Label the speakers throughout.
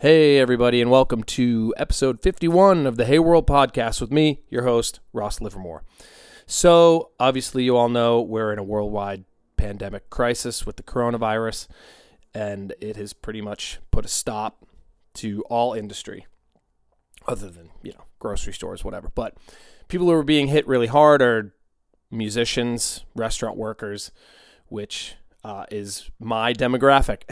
Speaker 1: Hey, everybody, and welcome to episode 51 of the Hey World podcast with me, your host, Ross Livermore. So, obviously, you all know we're in a worldwide pandemic crisis with the coronavirus, and it has pretty much put a stop to all industry, other than, you know, grocery stores, whatever. But people who are being hit really hard are musicians, restaurant workers, which uh, is my demographic.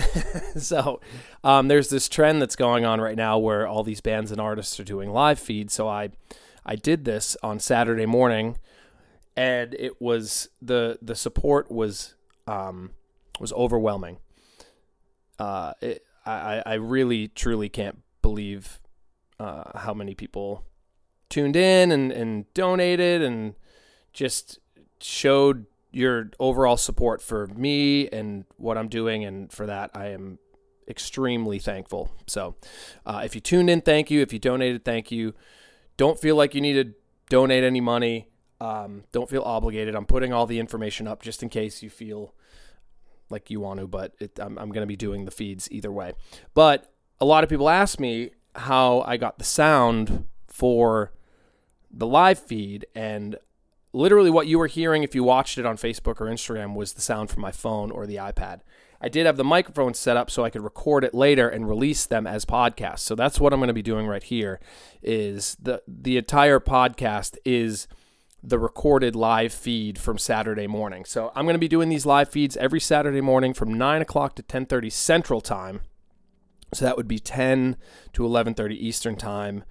Speaker 1: so um, there's this trend that's going on right now where all these bands and artists are doing live feeds. So I I did this on Saturday morning, and it was the the support was um, was overwhelming. Uh, it, I I really truly can't believe uh, how many people tuned in and, and donated and just showed your overall support for me and what I'm doing, and for that I am extremely thankful. So, uh, if you tuned in, thank you. If you donated, thank you. Don't feel like you need to donate any money. Um, don't feel obligated. I'm putting all the information up just in case you feel like you want to, but it, I'm, I'm going to be doing the feeds either way. But a lot of people ask me how I got the sound for the live feed, and literally what you were hearing if you watched it on Facebook or Instagram was the sound from my phone or the iPad. I did have the microphone set up so I could record it later and release them as podcasts. So that's what I'm going to be doing right here is the the entire podcast is the recorded live feed from Saturday morning. So I'm going to be doing these live feeds every Saturday morning from 9 o'clock to 10:30 Central Time. So that would be 10 to 11:30 Eastern Time,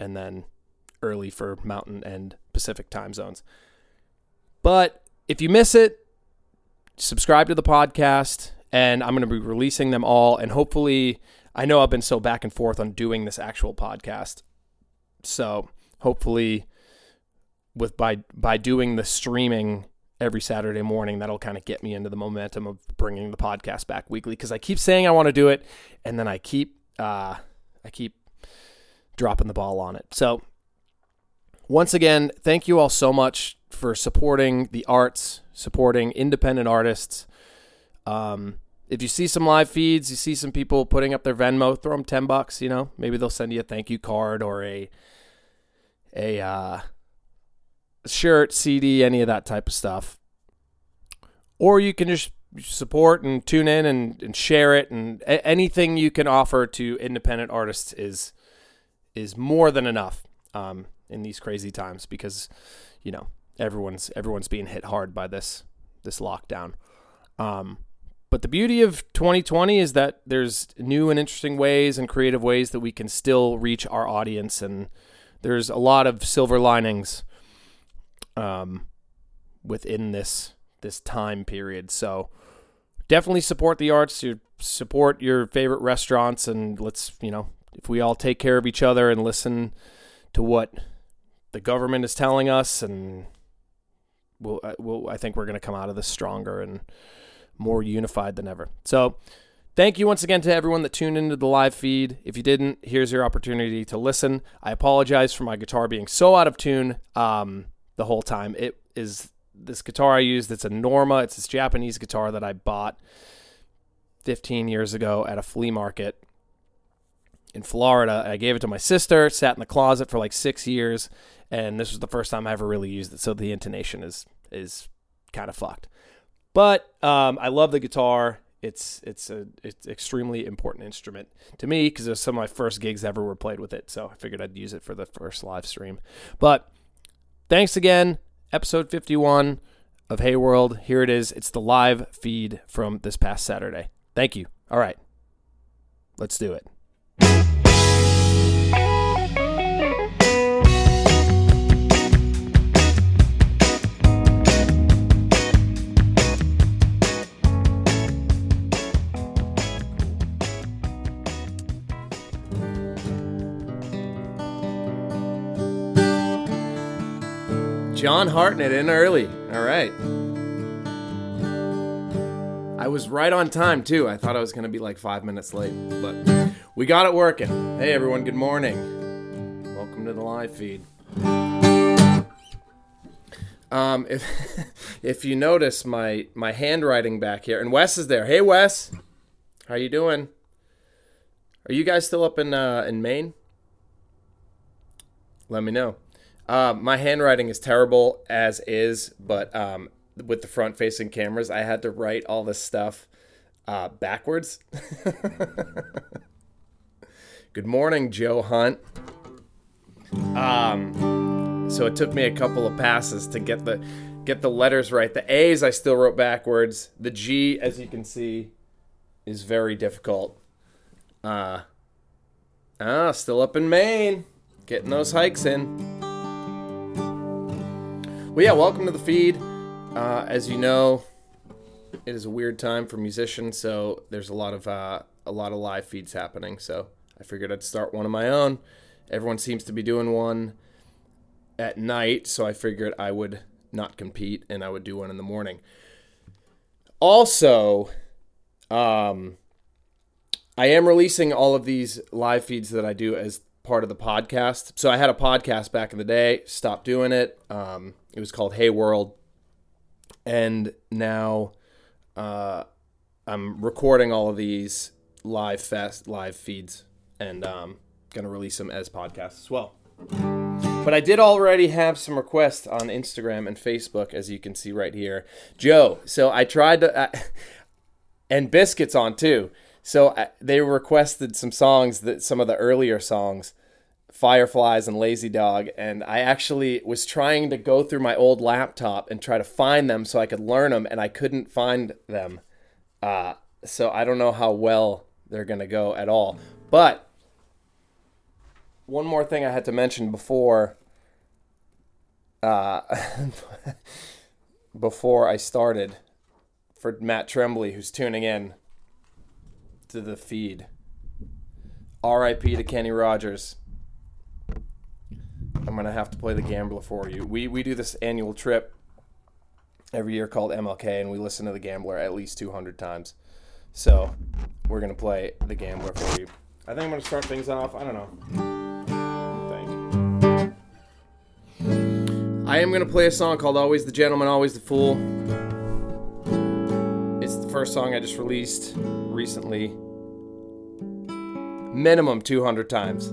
Speaker 1: and then early for Mountain and Pacific time zones. But if you miss it, subscribe to the podcast, and I'm going to be releasing them all. And hopefully, I know I've been so back and forth on doing this actual podcast. So hopefully, with by by doing the streaming every Saturday morning, that'll kind of get me into the momentum of bringing the podcast back weekly. Because I keep saying I want to do it, and then I keep uh, I keep dropping the ball on it. So once again, thank you all so much for supporting the arts, supporting independent artists. Um, if you see some live feeds, you see some people putting up their Venmo, throw them ten bucks. You know, maybe they'll send you a thank you card or a a uh, shirt, CD, any of that type of stuff. Or you can just support and tune in and, and share it, and a- anything you can offer to independent artists is is more than enough. Um, in these crazy times because you know everyone's everyone's being hit hard by this this lockdown. Um, but the beauty of 2020 is that there's new and interesting ways and creative ways that we can still reach our audience, and there's a lot of silver linings um, within this this time period. So definitely support the arts. You support your favorite restaurants, and let's you know if we all take care of each other and listen to what the government is telling us, and we'll, uh, we'll I think we're going to come out of this stronger and more unified than ever. So, thank you once again to everyone that tuned into the live feed. If you didn't, here's your opportunity to listen. I apologize for my guitar being so out of tune um, the whole time. It is this guitar I use that's a Norma. It's this Japanese guitar that I bought 15 years ago at a flea market in Florida. I gave it to my sister, sat in the closet for like six years, and this was the first time I ever really used it. So the intonation is is kind of fucked. But um, I love the guitar. It's it's a it's extremely important instrument to me because it was some of my first gigs ever were played with it. So I figured I'd use it for the first live stream. But thanks again, episode fifty one of Hey World. Here it is. It's the live feed from this past Saturday. Thank you. All right, let's do it. John Hartnett in early. All right. I was right on time too. I thought I was going to be like five minutes late, but we got it working. Hey everyone, good morning. Welcome to the live feed. Um, if if you notice my my handwriting back here, and Wes is there. Hey Wes, how you doing? Are you guys still up in uh, in Maine? Let me know. Uh, my handwriting is terrible as is, but um, with the front facing cameras, I had to write all this stuff uh, backwards. Good morning, Joe Hunt. Um, so it took me a couple of passes to get the get the letters right. The A's I still wrote backwards. The G, as you can see, is very difficult. Uh, ah, still up in Maine, getting those hikes in. Well, yeah, welcome to the feed. Uh, as you know, it is a weird time for musicians, so there's a lot of uh, a lot of live feeds happening. So I figured I'd start one of my own. Everyone seems to be doing one at night, so I figured I would not compete and I would do one in the morning. Also, um, I am releasing all of these live feeds that I do as part of the podcast. So I had a podcast back in the day, stopped doing it. Um, it was called Hey World, and now uh, I'm recording all of these live fast live feeds and um, gonna release them as podcasts as well. But I did already have some requests on Instagram and Facebook, as you can see right here. Joe, so I tried to, and Biscuits on too. So uh, they requested some songs that some of the earlier songs, Fireflies and Lazy Dog, and I actually was trying to go through my old laptop and try to find them so I could learn them, and I couldn't find them. Uh, so I don't know how well they're gonna go at all. But one more thing I had to mention before uh, before I started for Matt Tremblay, who's tuning in to the feed. R.I.P. to Kenny Rogers. I'm gonna have to play the gambler for you. We we do this annual trip every year called MLK, and we listen to the gambler at least 200 times. So we're gonna play the gambler for you. I think I'm gonna start things off. I don't know. I am to play a song called Always the Gentleman, Always the Fool. It's the first song I just released recently. Minimum 200 times.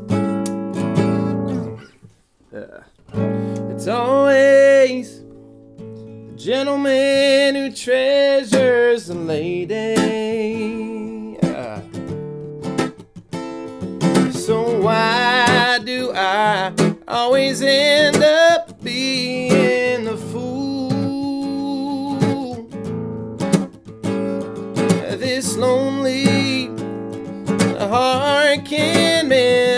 Speaker 1: It's always the gentleman who treasures the lady. So why do I always end up being the fool. This lonely heart can't mend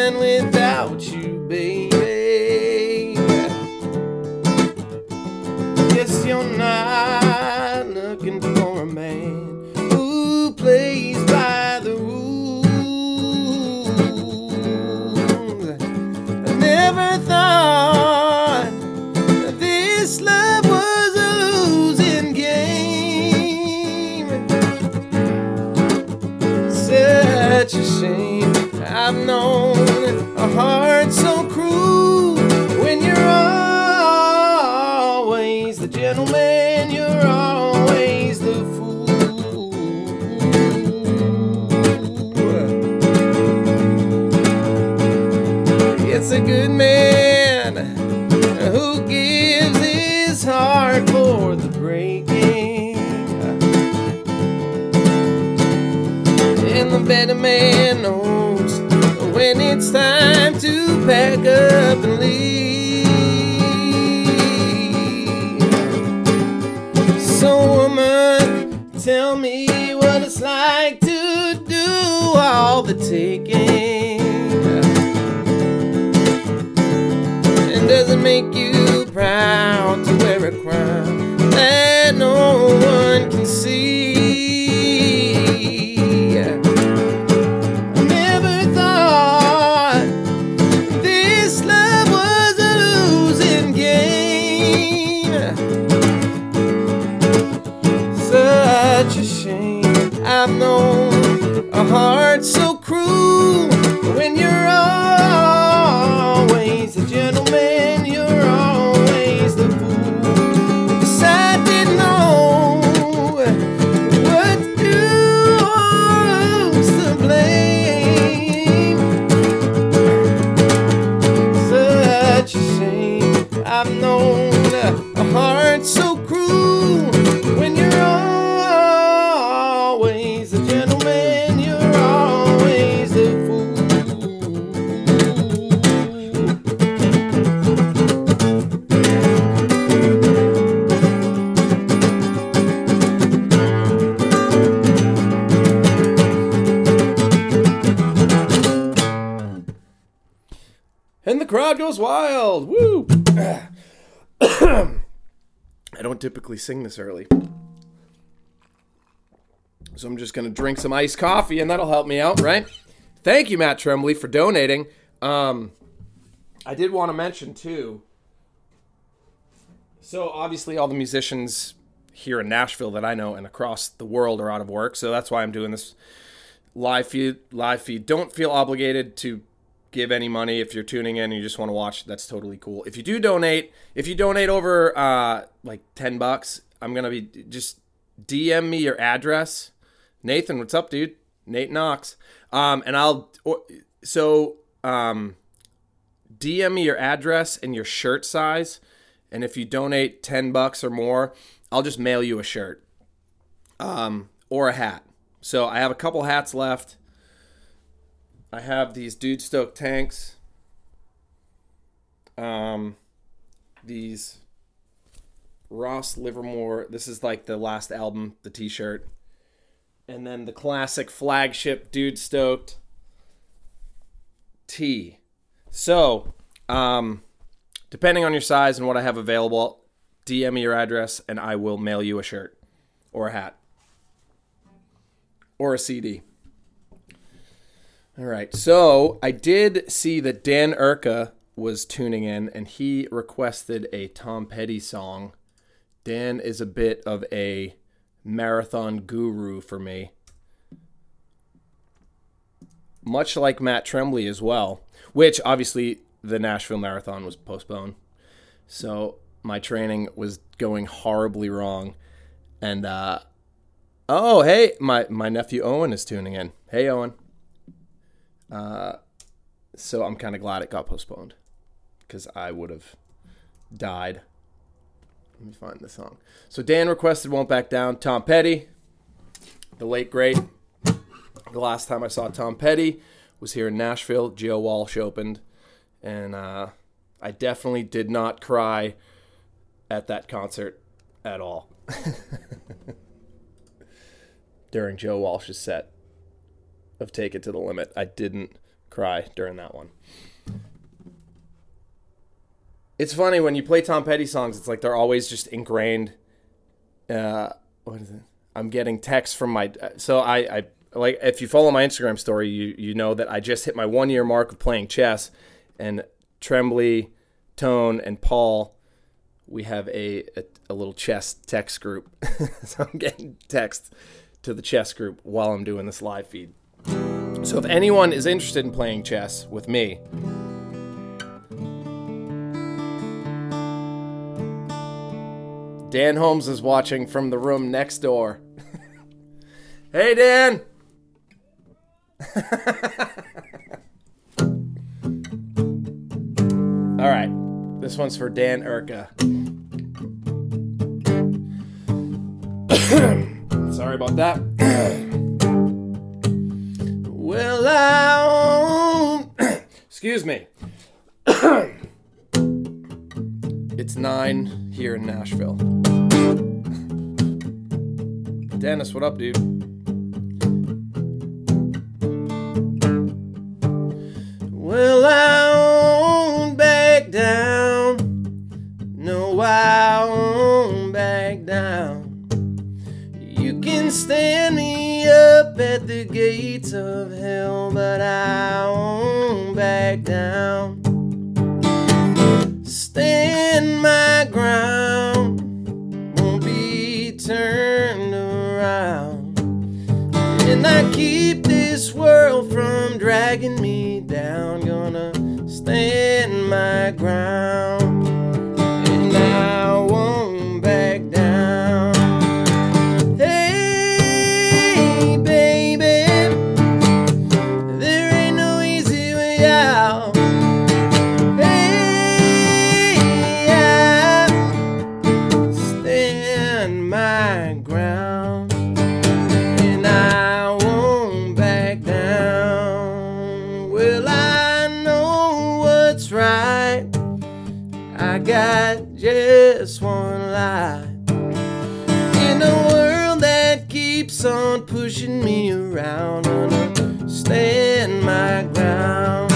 Speaker 1: I've known a heart so cruel when you're always the gentleman, you're always the fool. It's a good man who gives his heart for the breaking. And the better man knows when it's time to pack up and leave. So, woman, tell me what it's like to do all the taking. And does it make you proud to wear a crown that no one goes wild. Woo! I don't typically sing this early. So I'm just going to drink some iced coffee and that'll help me out, right? Thank you, Matt Tremblay, for donating. Um, I did want to mention, too. So obviously, all the musicians here in Nashville that I know and across the world are out of work. So that's why I'm doing this live feed. Live feed. Don't feel obligated to give any money if you're tuning in and you just want to watch. That's totally cool. If you do donate, if you donate over uh, like ten bucks, I'm gonna be just DM me your address. Nathan, what's up, dude? Nate Knox. Um, and I'll so um, DM me your address and your shirt size. And if you donate ten bucks or more, I'll just mail you a shirt um, or a hat. So I have a couple hats left. I have these Dude Stoked tanks. Um, these Ross Livermore. This is like the last album, the T-shirt, and then the classic flagship Dude Stoked tee. So, um, depending on your size and what I have available, DM me your address and I will mail you a shirt or a hat or a CD. All right. So I did see that Dan Urka was tuning in and he requested a Tom Petty song. Dan is a bit of a marathon guru for me. Much like Matt Tremblay as well, which obviously the Nashville Marathon was postponed. So my training was going horribly wrong. And uh, oh, hey, my my nephew Owen is tuning in. Hey, Owen. Uh, so I'm kind of glad it got postponed because I would have died. Let me find the song. So Dan requested "Won't Back Down." Tom Petty, the late great. The last time I saw Tom Petty was here in Nashville. Joe Walsh opened, and uh, I definitely did not cry at that concert at all during Joe Walsh's set of Take It to the Limit. I didn't cry during that one. It's funny when you play Tom Petty songs, it's like they're always just ingrained. Uh, what is it? I'm getting texts from my. So I, I like if you follow my Instagram story, you you know that I just hit my one year mark of playing chess, and Tremblay, Tone, and Paul we have a, a, a little chess text group. so I'm getting text to the chess group while I'm doing this live feed. So if anyone is interested in playing chess with me, Dan Holmes is watching from the room next door. hey, Dan! All right. This one's for Dan Urka. Sorry about that. well, I excuse me. it's nine here in Nashville. Dennis, what up, dude? Well, I won't back down. No, I won't back down. You can stand me up at the gates of hell, but I won't back down. Stand my ground, won't be turned around. And I keep this world from dragging me down. Gonna stand my ground, I just one life in a world that keeps on pushing me around. Gonna stand my ground,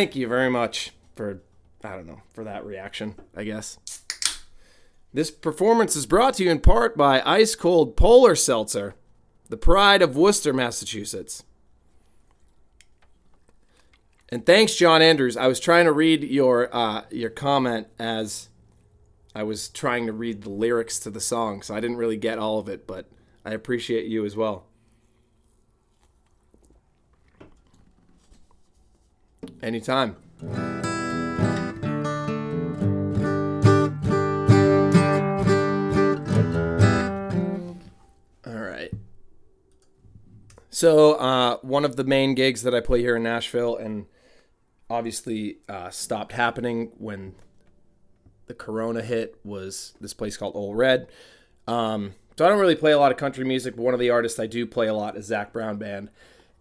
Speaker 1: Thank you very much for, I don't know, for that reaction, I guess. This performance is brought to you in part by Ice Cold Polar Seltzer, the pride of Worcester, Massachusetts. And thanks, John Andrews. I was trying to read your uh, your comment as I was trying to read the lyrics to the song, so I didn't really get all of it, but I appreciate you as well. Anytime. All right. So, uh, one of the main gigs that I play here in Nashville, and obviously uh, stopped happening when the corona hit, was this place called Old Red. Um, so, I don't really play a lot of country music, but one of the artists I do play a lot is Zac Brown Band.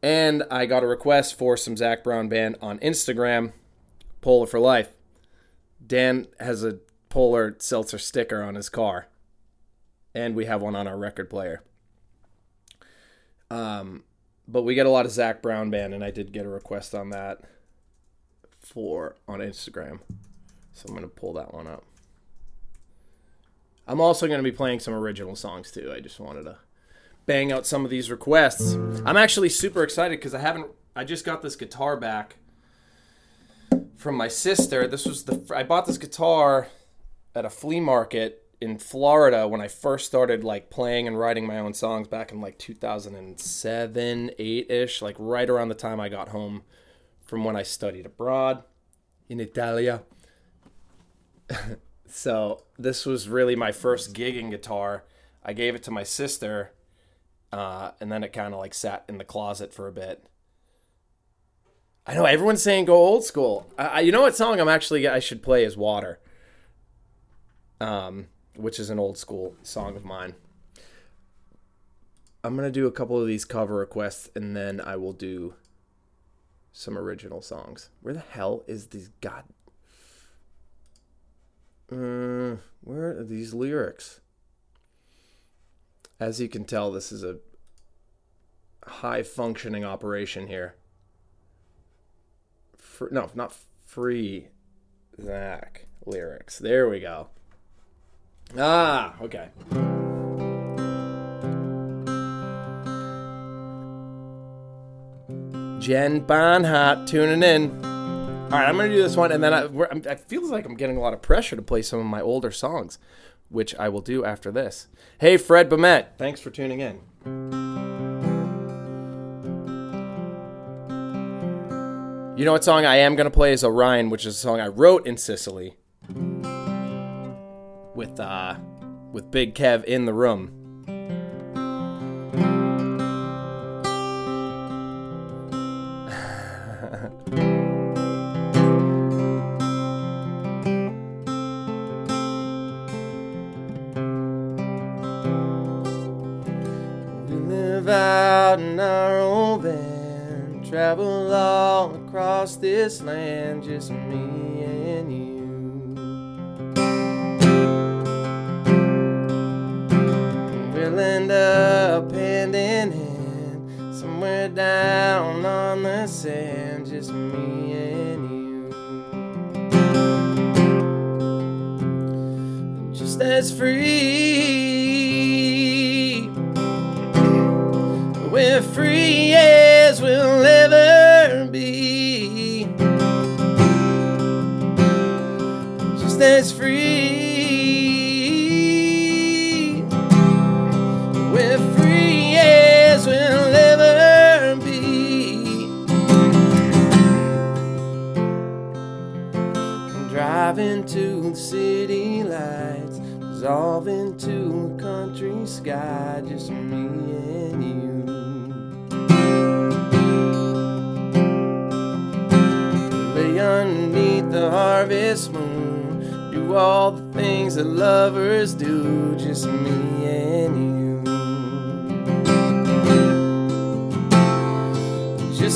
Speaker 1: And I got a request for some Zac Brown Band on Instagram, Polar for Life. Dan has a Polar Seltzer sticker on his car, and we have one on our record player. Um, but we get a lot of Zac Brown Band, and I did get a request on that for on Instagram. So I'm gonna pull that one up. I'm also gonna be playing some original songs too. I just wanted to bang out some of these requests. I'm actually super excited because I haven't. I just got this guitar back from my sister. This was the I bought this guitar at a flea market in Florida when I first started like playing and writing my own songs back in like 2007, 8ish, like right around the time I got home from when I studied abroad in Italia. so, this was really my first gigging guitar. I gave it to my sister uh, and then it kind of like sat in the closet for a bit. I know everyone's saying go old school. I, you know what song I'm actually I should play is Water. Um, which is an old school song of mine. I'm gonna do a couple of these cover requests and then I will do some original songs. Where the hell is these god? Uh, where are these lyrics? As you can tell, this is a high functioning operation here. For, no, not free Zac lyrics. There we go. Ah, okay. Jen Bonhart tuning in. All right, I'm gonna do this one, and then I, I feels like I'm getting a lot of pressure to play some of my older songs which I will do after this. Hey, Fred Bamet, thanks for tuning in. You know what song I am going to play is Orion, which is a song I wrote in Sicily with uh with Big Kev in the room. Just me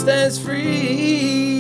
Speaker 1: As free,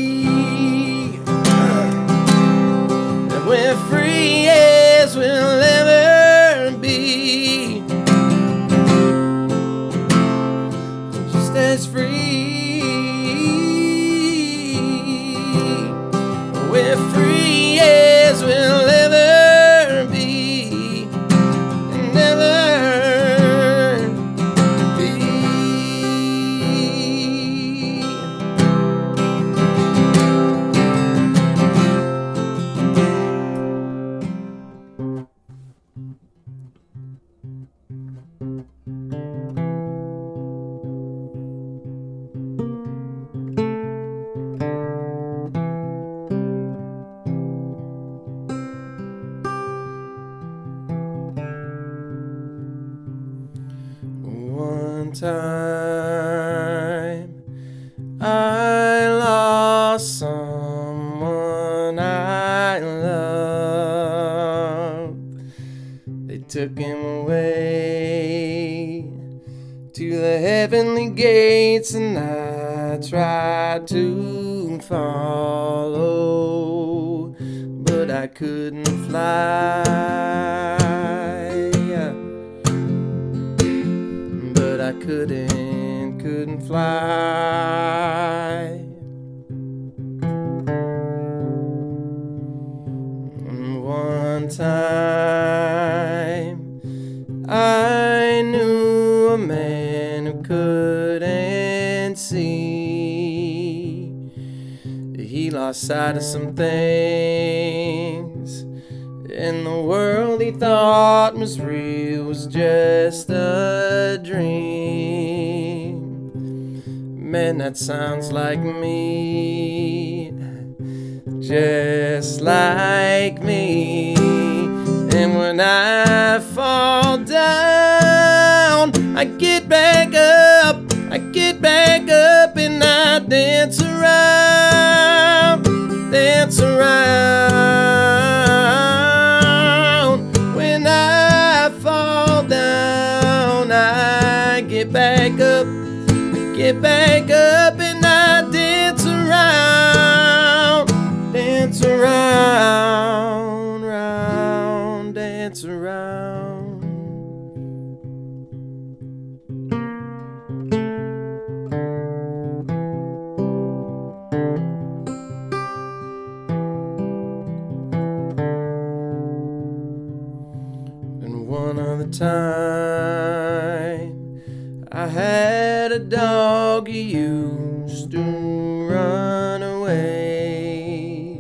Speaker 1: used to run away.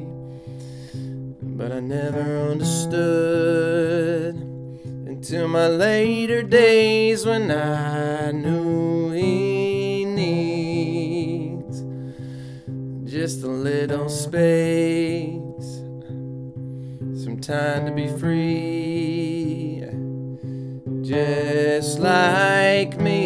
Speaker 1: But I never understood until my later days when I knew he needs just a little space some time to be free, just like me.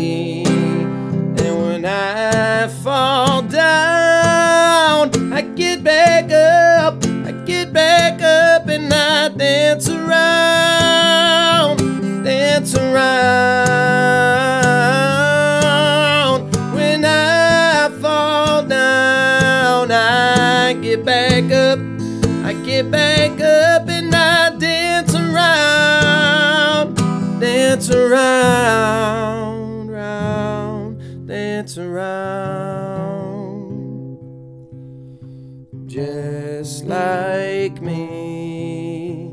Speaker 1: Around, round, dance around. Just like me,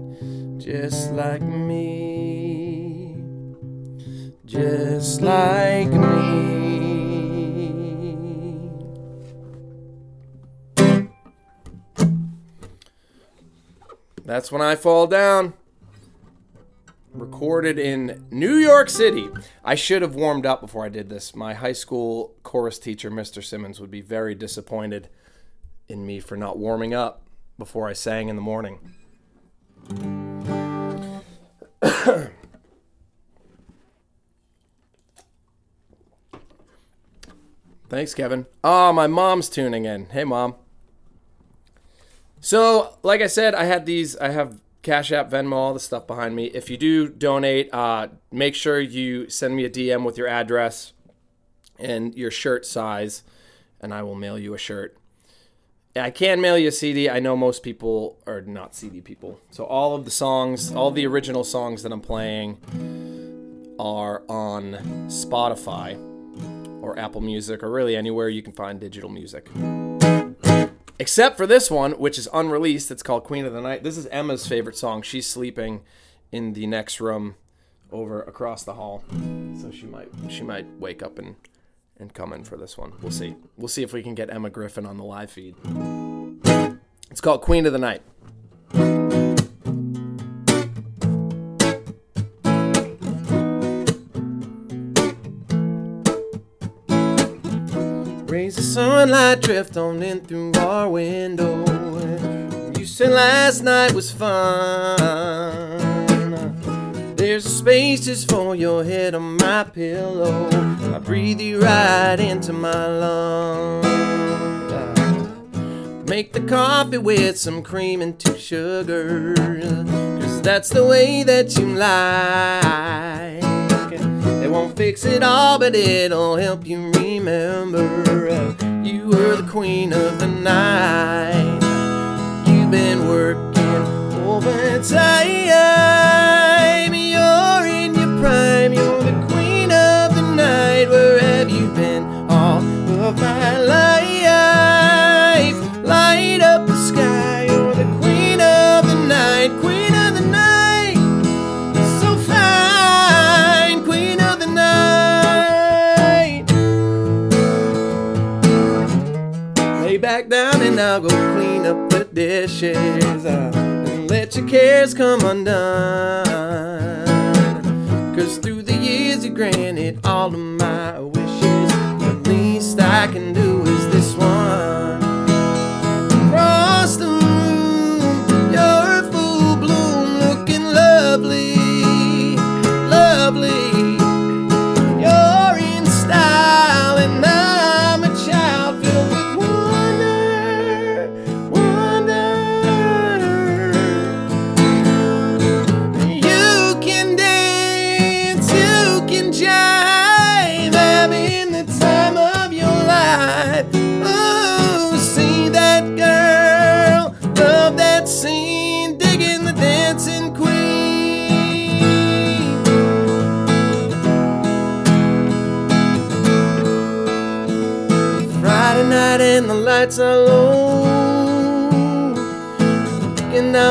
Speaker 1: just like me, just like me. That's when I fall down. Recorded in New York City. I should have warmed up before I did this. My high school chorus teacher, Mr. Simmons, would be very disappointed in me for not warming up before I sang in the morning. Thanks, Kevin. Oh, my mom's tuning in. Hey, mom. So, like I said, I had these. I have Cash App, Venmo, all the stuff behind me. If you do donate, uh, make sure you send me a DM with your address and your shirt size, and I will mail you a shirt. I can mail you a CD. I know most people are not CD people. So all of the songs, all the original songs that I'm playing are on Spotify or Apple Music or really anywhere you can find digital music. Except for this one, which is unreleased. It's called Queen of the Night. This is Emma's favorite song. She's sleeping in the next room over across the hall. So she might she might wake up and and come in for this one. We'll see. We'll see if we can get Emma Griffin on the live feed. It's called Queen of the Night. Rays of sunlight drift on in through our window. You said last night was fun. There's a space just for your head on my pillow. I breathe you right into my lungs. Make the coffee with some cream and two sugars. Cause that's the way that you like. Won't fix it all, but it'll help you remember you were the queen of the night. You've been working overtime. And I'll go clean up the dishes. Uh, and let your cares come undone. Cause through the years you granted all of my wishes. The least I can do is this one.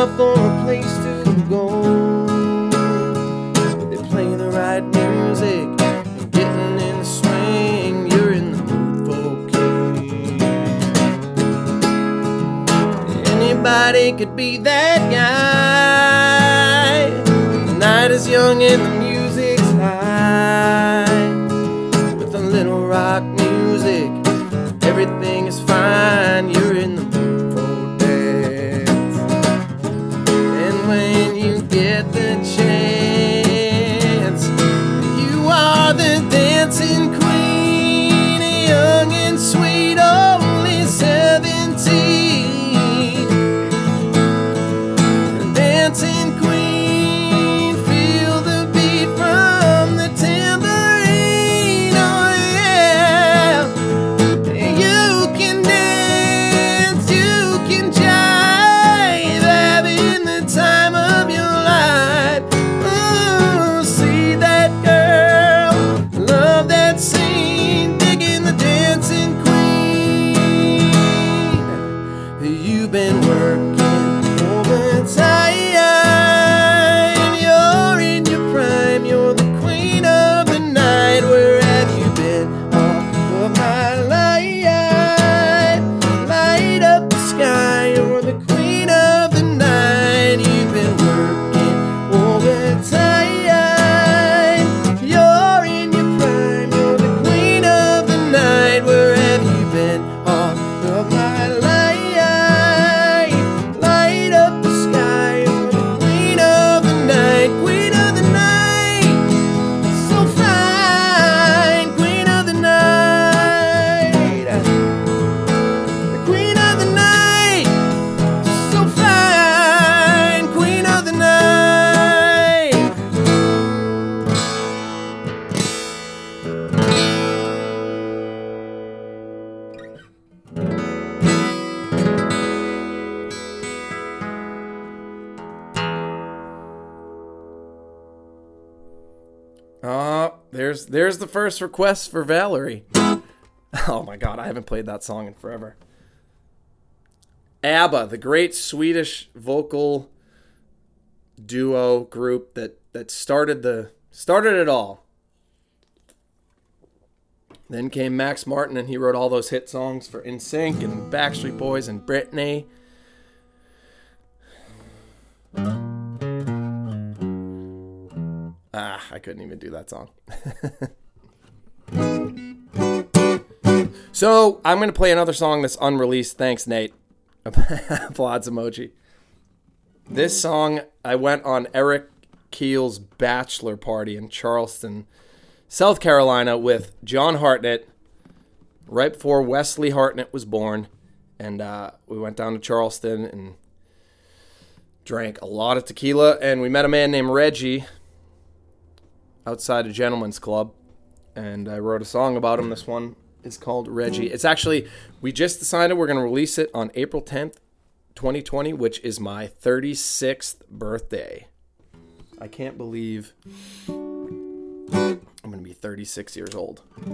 Speaker 1: Out for a place to go. They play the right music, you're getting in the swing, you're in the mood for kings. Anybody could be that guy. The night is young and the first request for Valerie. Oh my god, I haven't played that song in forever. ABBA, the great Swedish vocal duo group that that started the started it all. Then came Max Martin and he wrote all those hit songs for NSYNC and Backstreet Boys and Britney. Ah, I couldn't even do that song. so I'm gonna play another song that's unreleased. Thanks, Nate. Applause emoji. This song I went on Eric Keel's bachelor party in Charleston, South Carolina, with John Hartnett right before Wesley Hartnett was born. And uh, we went down to Charleston and drank a lot of tequila. And we met a man named Reggie outside a gentleman's club. And I wrote a song about him. This one is called Reggie. It's actually, we just decided we're going to release it on April 10th, 2020, which is my 36th birthday. I can't believe I'm going to be 36 years old.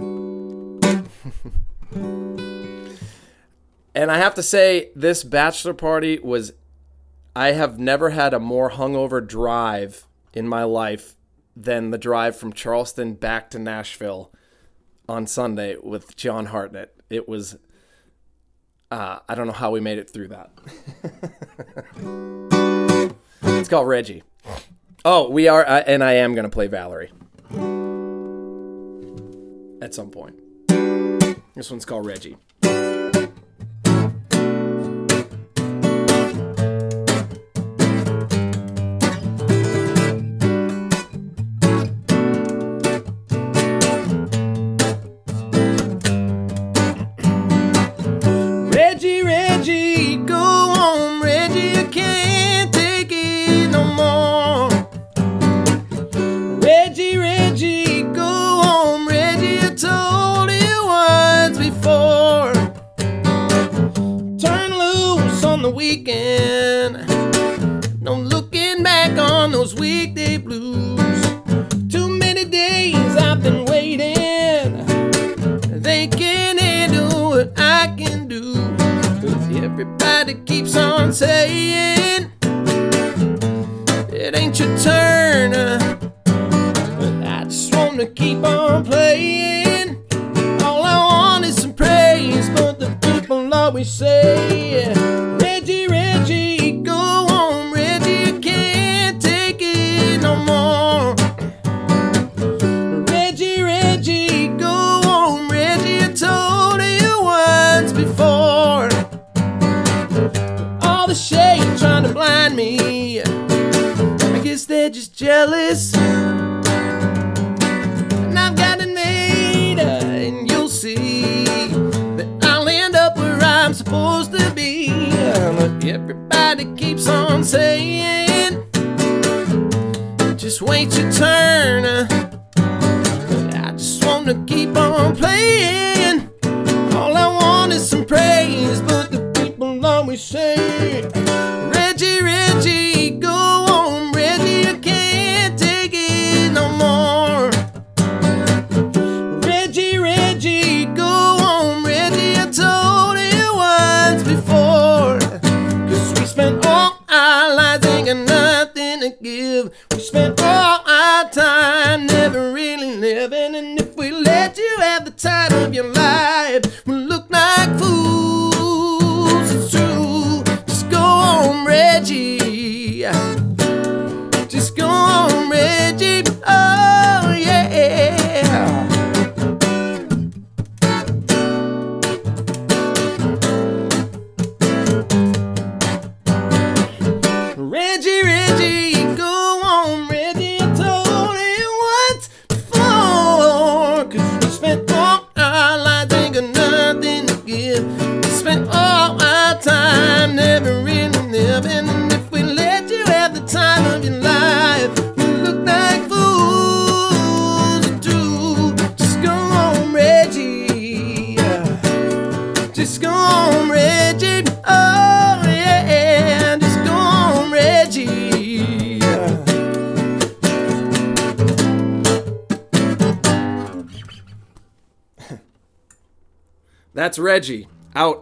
Speaker 1: and I have to say, this bachelor party was, I have never had a more hungover drive in my life than the drive from Charleston back to Nashville on Sunday with John Hartnett. It was, uh, I don't know how we made it through that. it's called Reggie. Oh, we are, uh, and I am going to play Valerie at some point. This one's called Reggie. Reggie,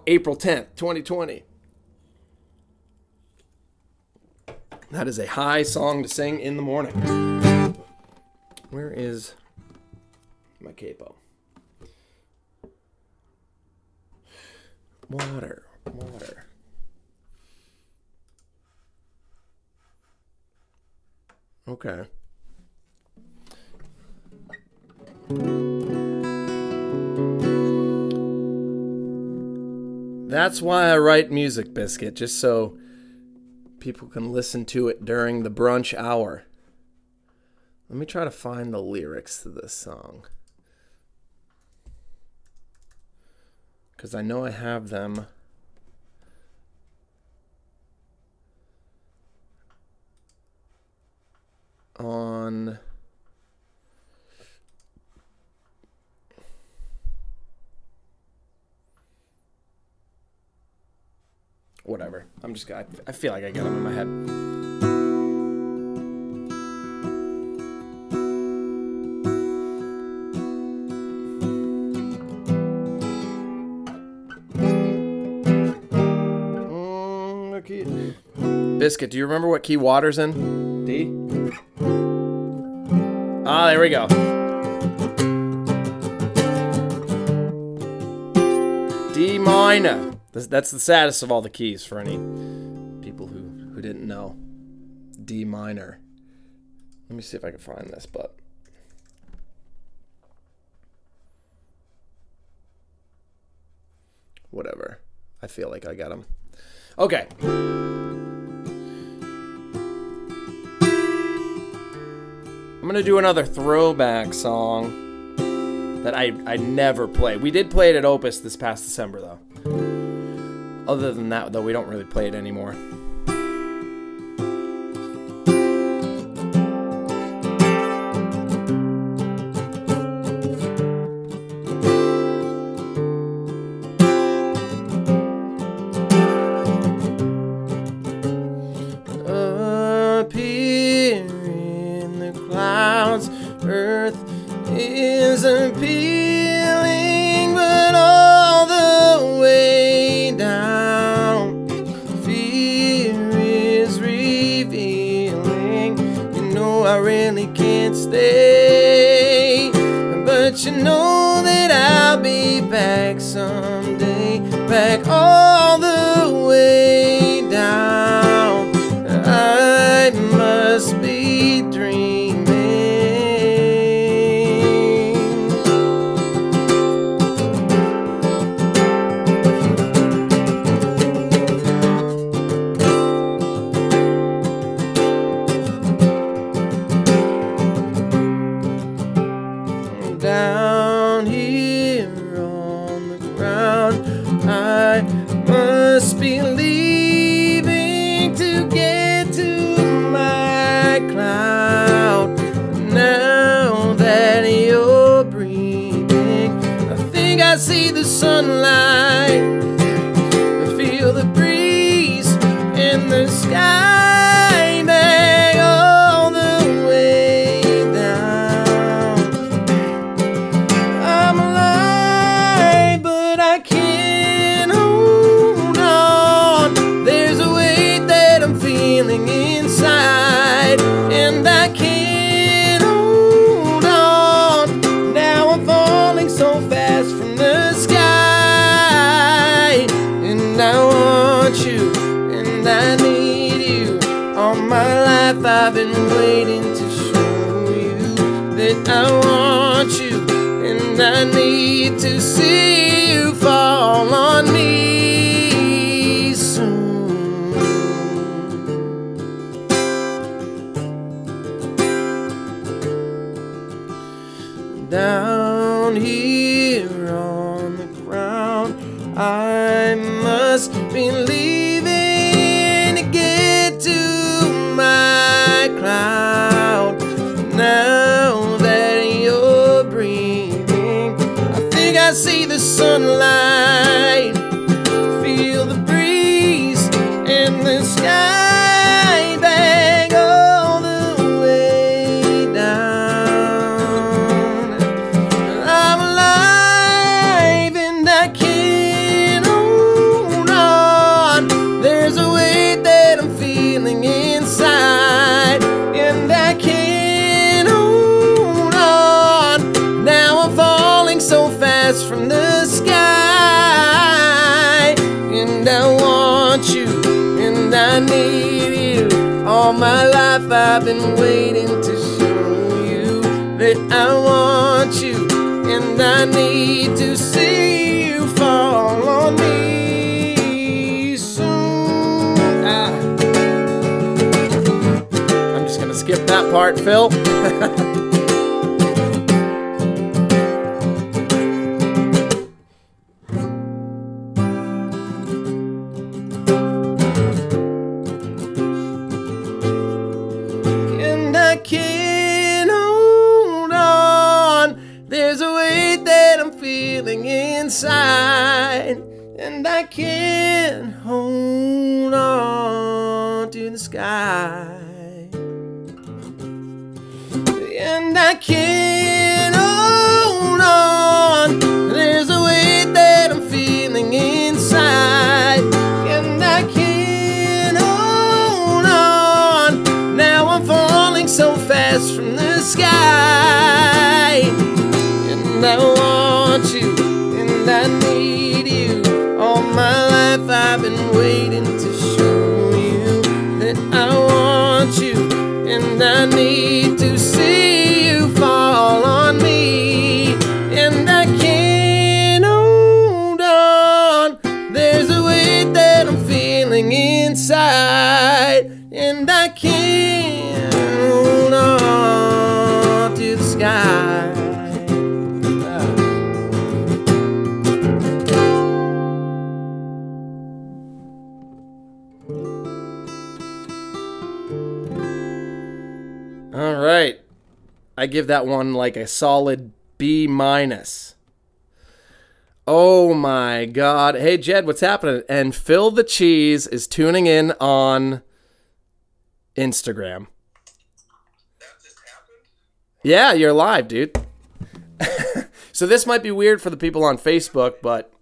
Speaker 1: April 10th, 2020. That is a high song to sing in the morning. Where is my capo? Water, water. Okay. That's why I write music, Biscuit, just so people can listen to it during the brunch hour. Let me try to find the lyrics to this song. Because I know I have them. On. Whatever. I'm just. I, I feel like I got them in my head. Mm. Biscuit, do you remember what key water's in? D? Ah, there we go. D minor. That's- the saddest of all the keys for any people who, who didn't know. D minor. Let me see if I can find this, but. Whatever. I feel like I got them. Okay. I'm gonna do another throwback song that I I never play. We did play it at Opus this past December though. Other than that though, we don't really play it anymore. I've been waiting to show you that I want you, and I need to see you fall on me soon. Ah. I'm just gonna skip that that part, Phil. give that one like a solid B minus. Oh my god. Hey Jed, what's happening? And Phil the Cheese is tuning in on Instagram. Yeah, you're live, dude. so this might be weird for the people on Facebook, but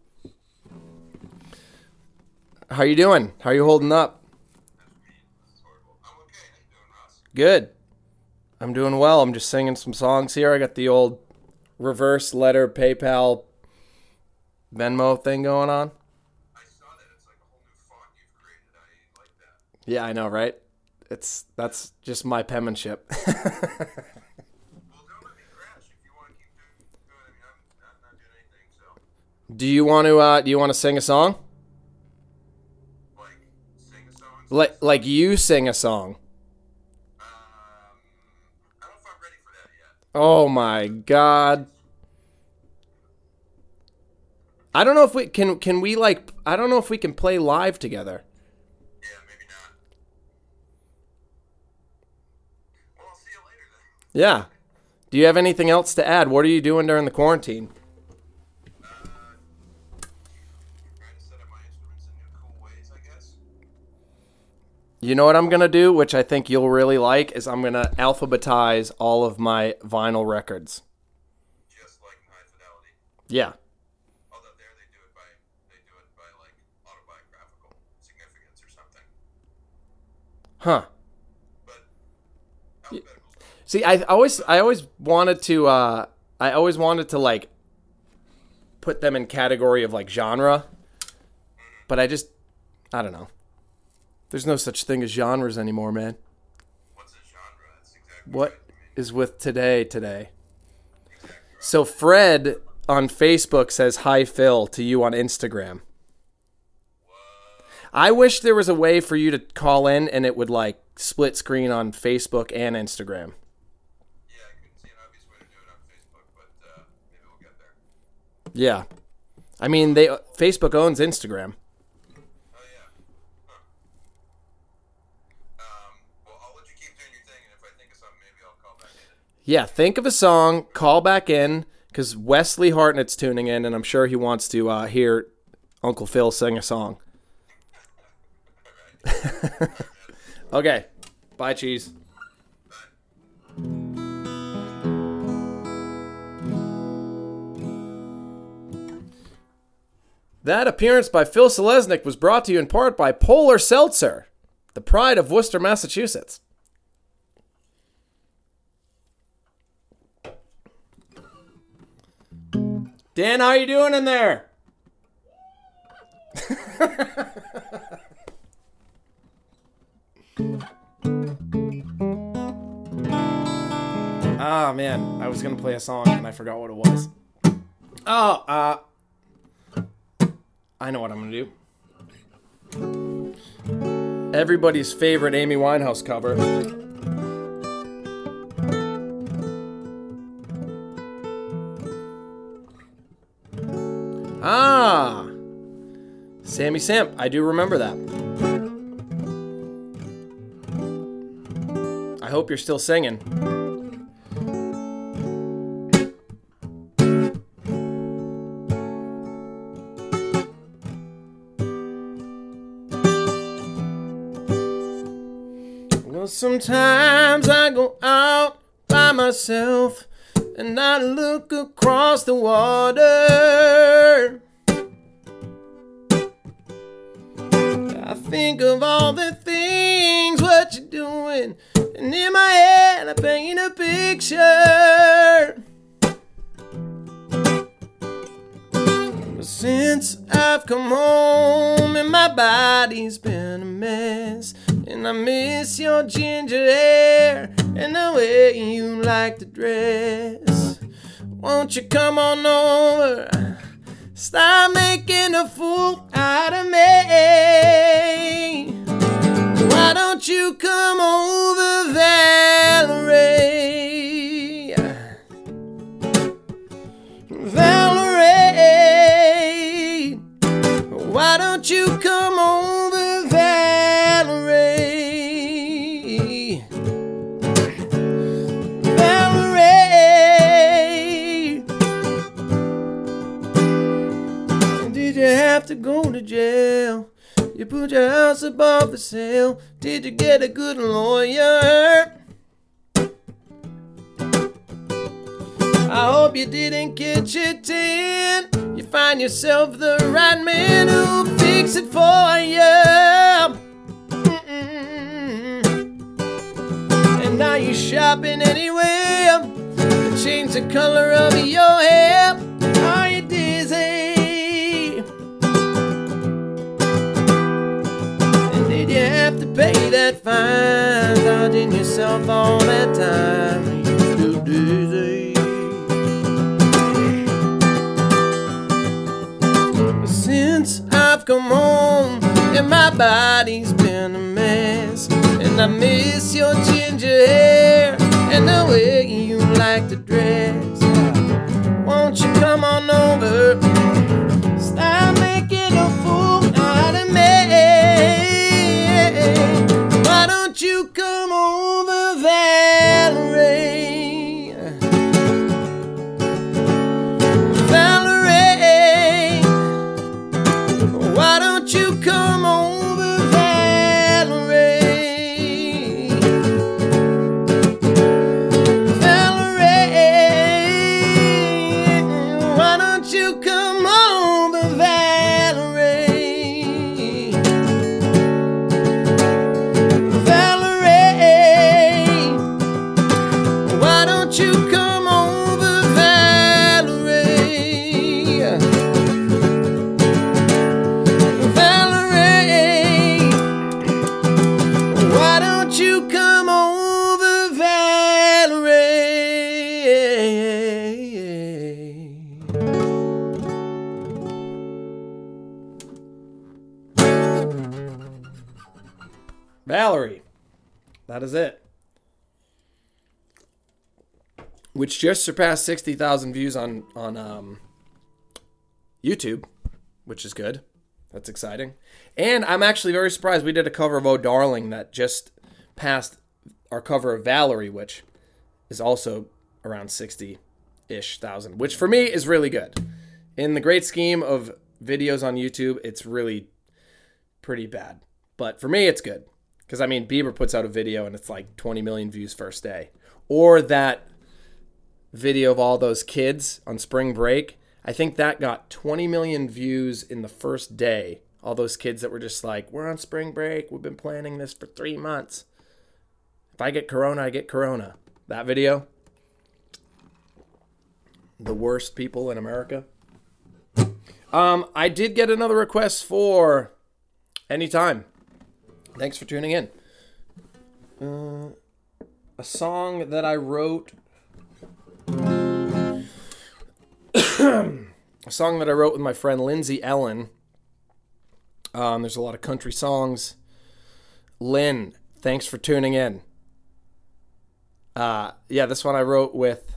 Speaker 1: how are you doing? How are you holding up? Good. I'm doing well. I'm just singing some songs here. I got the old reverse letter PayPal Venmo thing going on. Yeah, I know, right? It's that's just my penmanship. do you want to uh do you want to sing a song? Like like you sing a song. Oh my god. I don't know if we can can we like I don't know if we can play live together.
Speaker 2: Yeah, maybe not. Well, I'll see you later then.
Speaker 1: Yeah. Do you have anything else to add? What are you doing during the quarantine?
Speaker 2: Trying to set up my instruments in new cool ways, I guess.
Speaker 1: You know what I'm going to do, which I think you'll really like, is I'm going to alphabetize all of my vinyl records.
Speaker 2: Just like high fidelity.
Speaker 1: Yeah.
Speaker 2: Although there they do it by they do it by like autobiographical significance or something.
Speaker 1: Huh.
Speaker 2: But.
Speaker 1: See, I always I always wanted to uh I always wanted to like put them in category of like genre, but I just I don't know. There's no such thing as genres anymore, man.
Speaker 2: What's a genre? That's exactly
Speaker 1: What
Speaker 2: right.
Speaker 1: Is with today today? So Fred on Facebook says hi Phil to you on Instagram. I wish there was a way for you to call in and it would like split screen on Facebook and Instagram.
Speaker 2: yeah, I couldn't see an obvious way to do it on Facebook, but uh, maybe we'll get there.
Speaker 1: Yeah. I mean, they Facebook owns Instagram.
Speaker 2: Oh yeah. Huh. Um. Well, I'll let you keep doing your thing, and if I think of something, maybe I'll call back in.
Speaker 1: Yeah, think of a song, call back in cuz Wesley Hartnett's tuning in and I'm sure he wants to uh, hear Uncle Phil sing a song. okay. Bye cheese. That appearance by Phil Selesnik was brought to you in part by Polar Seltzer, the pride of Worcester, Massachusetts. Dan, how you doing in there? Ah man, I was gonna play a song and I forgot what it was. Oh, uh, I know what I'm gonna do. Everybody's favorite Amy Winehouse cover. Ah, Sammy Samp. I do remember that. I hope you're still singing. Well, sometimes I go out by myself and I look across the water. I think of all the things what you're doing, and in my head I paint a picture. Since I've come home and my body's been a mess, and I miss your ginger hair and the way you like to dress. Won't you come on over? Stop making a fool out of me. Why don't you come over, Valerie? Valerie, why don't you come have to go to jail? You put your house above the sale. Did you get a good lawyer? I hope you didn't get your tin. You find yourself the right man who'll fix it for you. And now you're shopping anywhere. Change the color of your hair. That fine? Dodging yourself all that time. You too dizzy. Since I've come home and my body's been a mess, and I miss your ginger hair and the way you like to dress. Won't you come on over? You come over, Valerie? Is it. Which just surpassed sixty thousand views on on um, YouTube, which is good. That's exciting. And I'm actually very surprised. We did a cover of Oh Darling that just passed our cover of Valerie, which is also around 60 ish thousand, which for me is really good. In the great scheme of videos on YouTube, it's really pretty bad. But for me, it's good. Because, I mean, Bieber puts out a video and it's like 20 million views first day. Or that video of all those kids on spring break. I think that got 20 million views in the first day. All those kids that were just like, we're on spring break. We've been planning this for three months. If I get corona, I get corona. That video. The worst people in America. Um, I did get another request for anytime. Thanks for tuning in. Uh, a song that I wrote a song that I wrote with my friend Lindsay Ellen. Um, there's a lot of country songs. Lynn, thanks for tuning in. Uh, yeah, this one I wrote with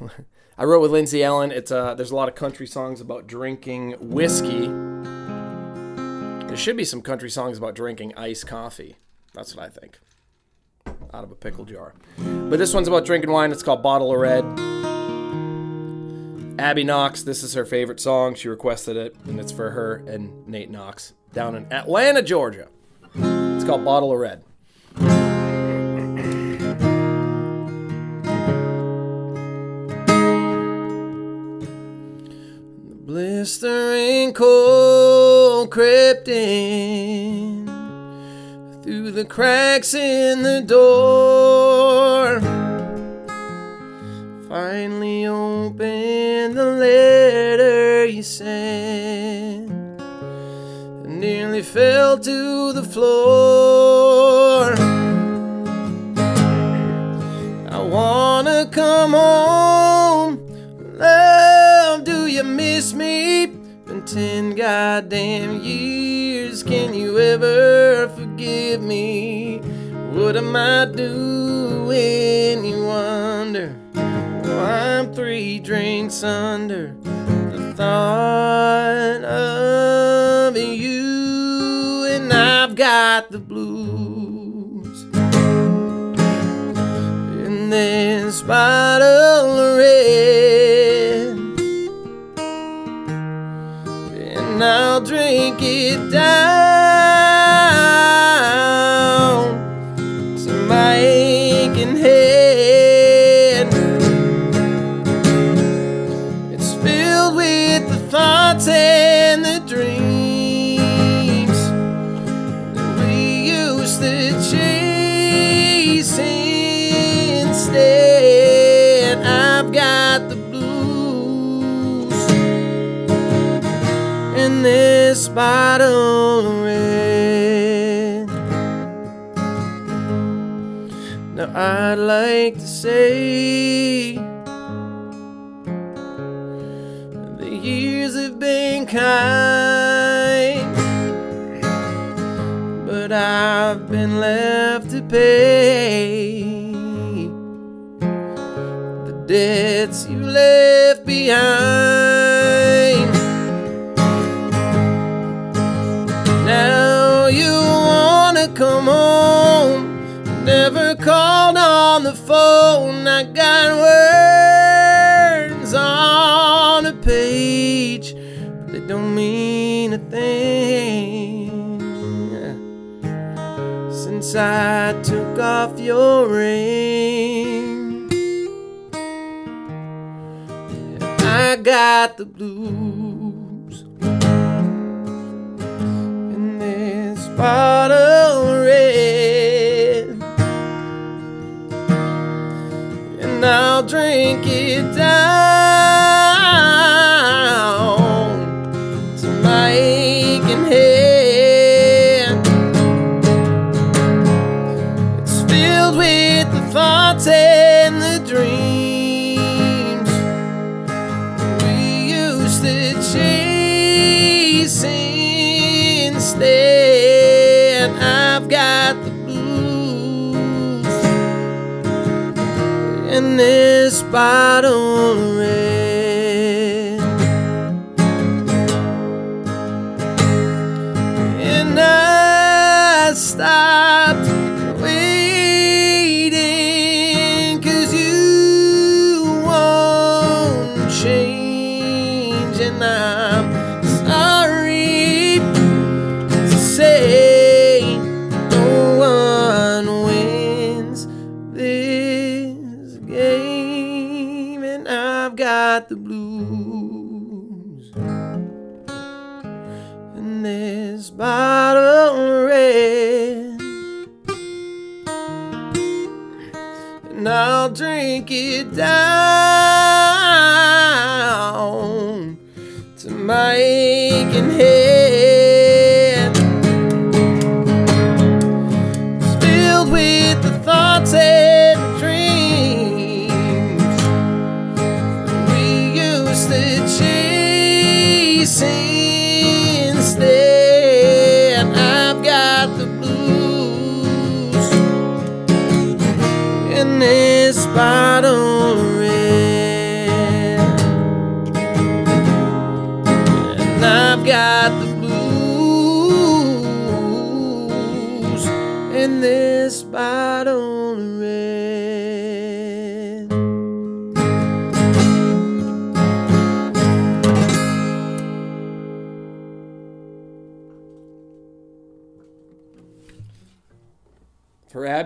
Speaker 1: I wrote with Lindsay Ellen. It's uh, there's a lot of country songs about drinking whiskey. There should be some country songs about drinking iced coffee. That's what I think. Out of a pickle jar. But this one's about drinking wine. It's called Bottle of Red. Abby Knox, this is her favorite song. She requested it, and it's for her and Nate Knox down in Atlanta, Georgia. It's called Bottle of Red. Blistering cold crept in through the cracks in the door. Finally opened the letter you sent and nearly fell to the floor. Ten goddamn years. Can you ever forgive me? What am I doing? You wonder. Well, I'm three drinks under the thought of you, and I've got the blues in this bottle I'll drink it down bottle red. Now I'd like to say the years have been kind, but I've been left to pay the debts you left behind. I this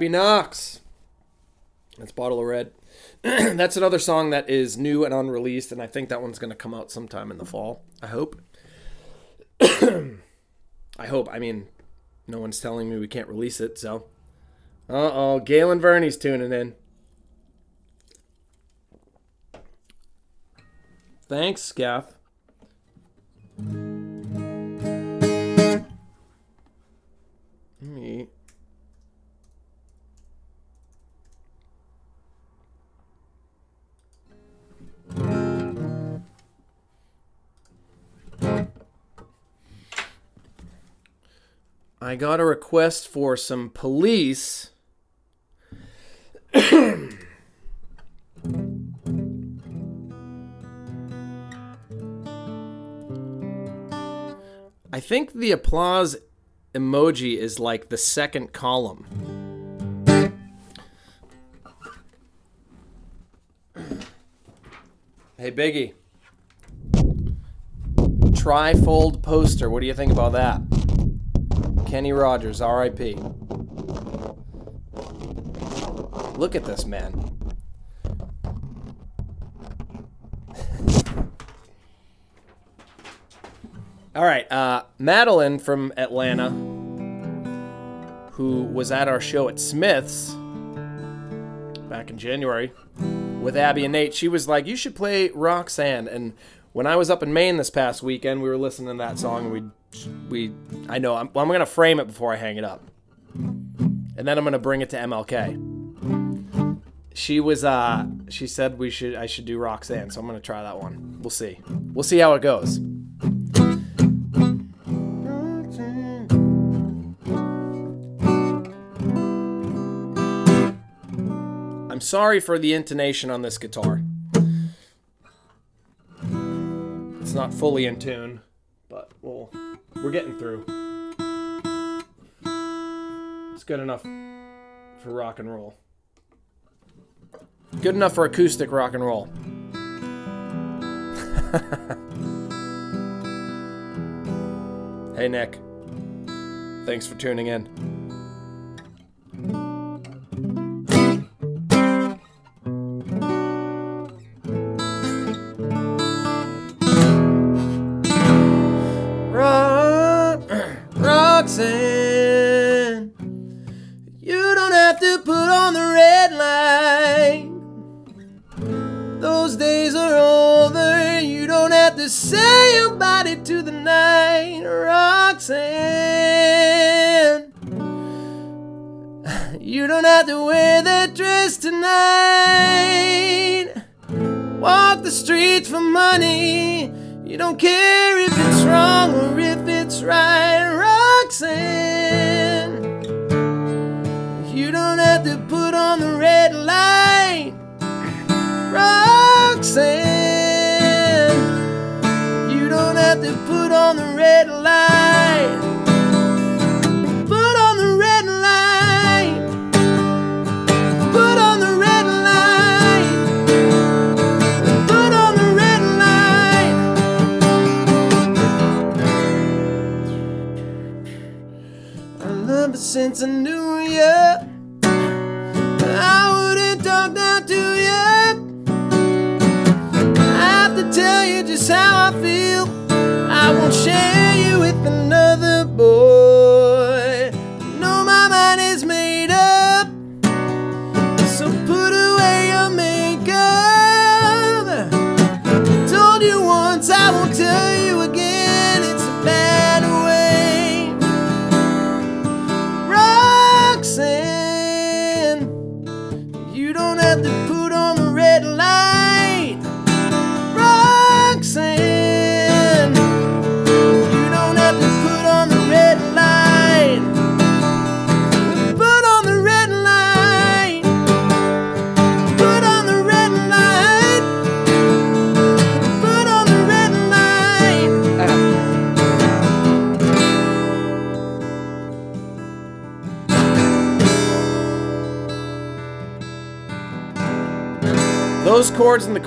Speaker 1: Abby Knox. That's Bottle of Red. That's another song that is new and unreleased, and I think that one's going to come out sometime in the fall. I hope. I hope. I mean, no one's telling me we can't release it, so. Uh oh, Galen Verney's tuning in. Thanks, Scaff. I got a request for some police. I think the applause emoji is like the second column. Hey, Biggie. Trifold poster. What do you think about that? Kenny Rogers, RIP. Look at this man. All right, uh, Madeline from Atlanta, who was at our show at Smith's back in January with Abby and Nate, she was like, "You should play Roxanne." And when I was up in Maine this past weekend, we were listening to that song, and we we I know I'm, well, I'm gonna frame it before I hang it up, and then I'm gonna bring it to MLK. She was uh she said we should I should do Roxanne, so I'm gonna try that one. We'll see. We'll see how it goes. I'm sorry for the intonation on this guitar. It's not fully in tune, but we'll we're getting through. It's good enough for rock and roll. Good enough for acoustic rock and roll. hey, Nick. Thanks for tuning in. Have to that dress tonight. Walk the streets for money. You don't care if it's wrong or if it's right, Roxanne. You don't have to put on the red light, Roxanne. You don't have to put on the red light.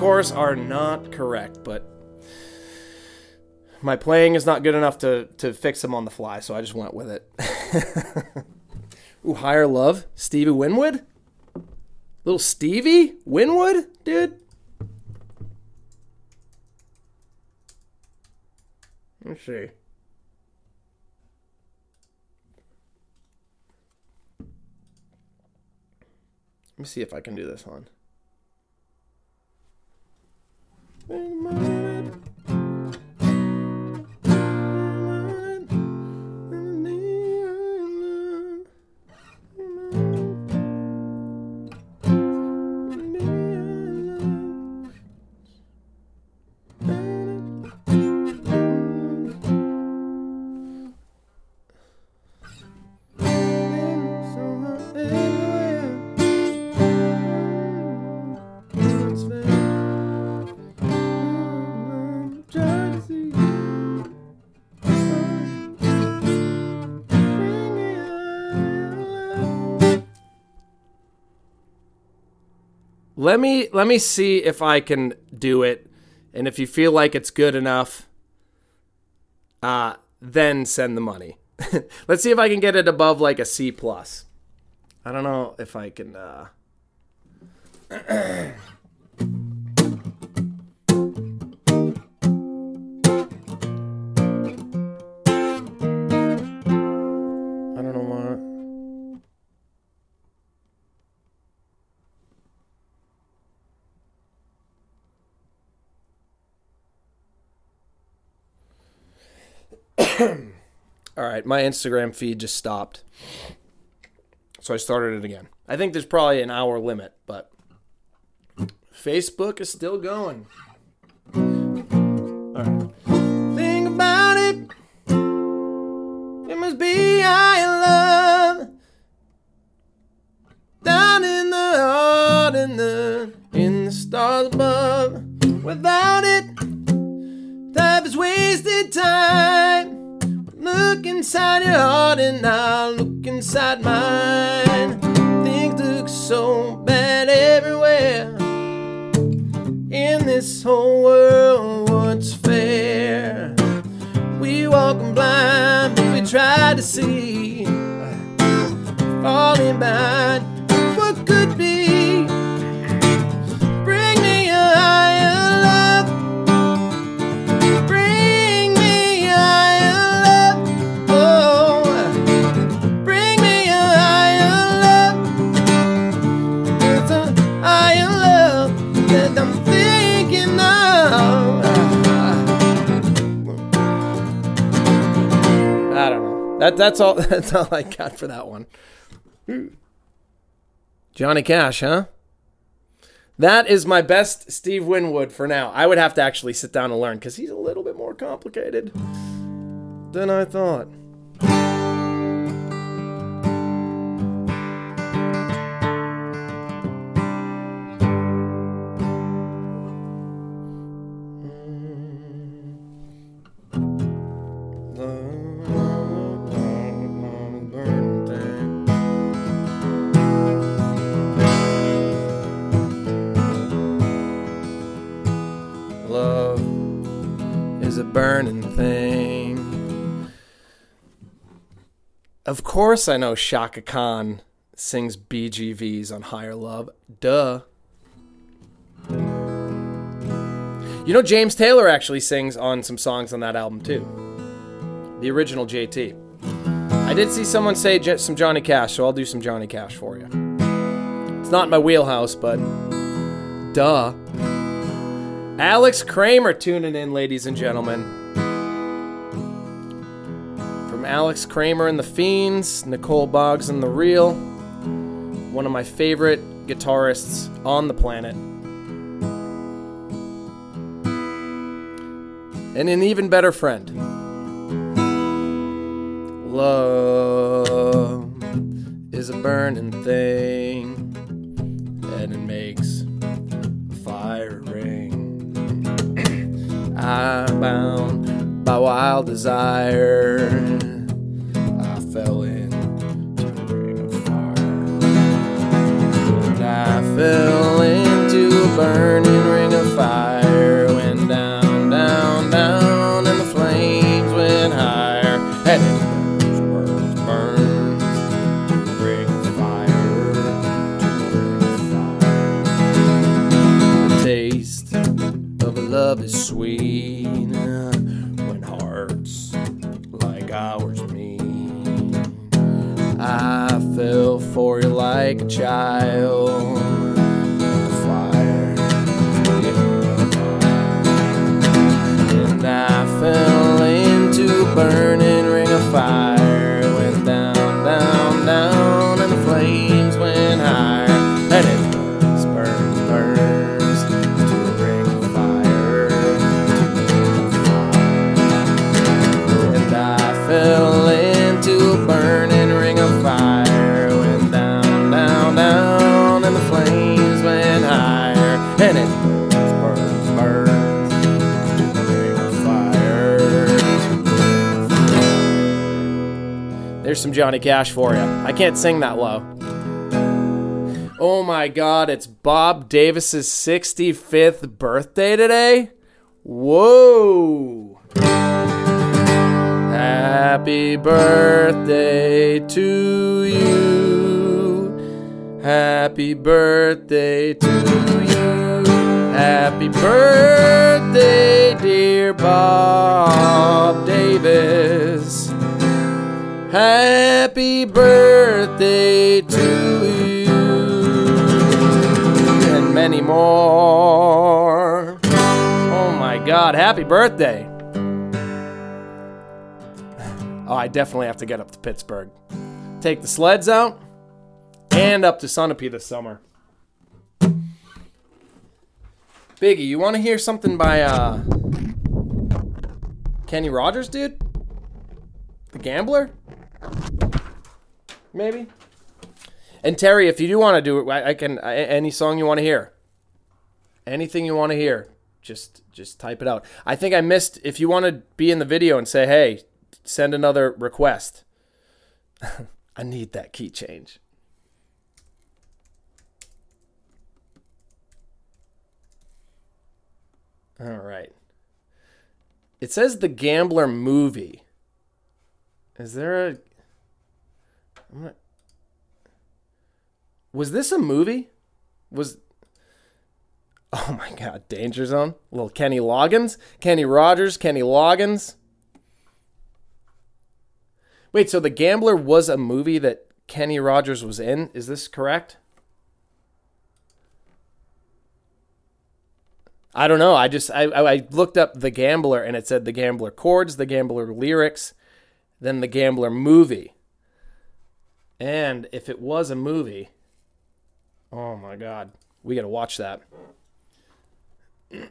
Speaker 1: Chorus are not correct, but my playing is not good enough to to fix them on the fly, so I just went with it. Ooh, higher love, Stevie Winwood, little Stevie Winwood, dude. Let's see. Let me see if I can do this one. Big Money. Let me let me see if I can do it, and if you feel like it's good enough, uh, then send the money. Let's see if I can get it above like a C plus. I don't know if I can. Uh... All right, my Instagram feed just stopped. So I started it again. I think there's probably an hour limit, but Facebook is still going. All right. Think about it. It must be high love. Down in the heart and the in the stars above. Without it, life is wasted time. Look inside your heart and I'll look inside mine. Things look so bad everywhere. In this whole world, what's fair? We walking blind, but we try to see. Falling behind That that's all. That's all I got for that one. Johnny Cash, huh? That is my best Steve Winwood for now. I would have to actually sit down and learn because he's a little bit more complicated than I thought. Course, I know Chaka Khan sings BGVs on Higher Love. Duh. You know, James Taylor actually sings on some songs on that album, too. The original JT. I did see someone say some Johnny Cash, so I'll do some Johnny Cash for you. It's not my wheelhouse, but duh. Alex Kramer tuning in, ladies and gentlemen. Alex Kramer and the Fiends, Nicole Boggs and the Real, one of my favorite guitarists on the planet. And an even better friend. Love is a burning thing, and it makes a fire ring. I'm bound by wild desire. I fell into a fire. And I fell into a burning child. Fire. And I fell into burning There's some Johnny Cash for you. I can't sing that low. Oh my god, it's Bob Davis's 65th birthday today? Whoa! Happy birthday to you. Happy birthday to you. Happy birthday, dear Bob Davis. Happy birthday to you. And many more. Oh my god, happy birthday. Oh, I definitely have to get up to Pittsburgh. Take the sleds out and up to Sunapee this summer. Biggie, you want to hear something by uh, Kenny Rogers, dude? The Gambler? Maybe. And Terry, if you do want to do it, I, can. Any song you want to hear, anything you want to hear, just just type it out. I think I missed. If you want to be in the video and say, "Hey, send another request," I need that key change. All right. It says the Gambler movie. Is there a? Not, was this a movie? Was Oh my god, Danger Zone. Little Kenny Loggins, Kenny Rogers, Kenny Loggins. Wait, so The Gambler was a movie that Kenny Rogers was in? Is this correct? I don't know. I just I, I looked up The Gambler and it said The Gambler chords, The Gambler lyrics, then The Gambler movie. And if it was a movie, oh my god, we got to watch that.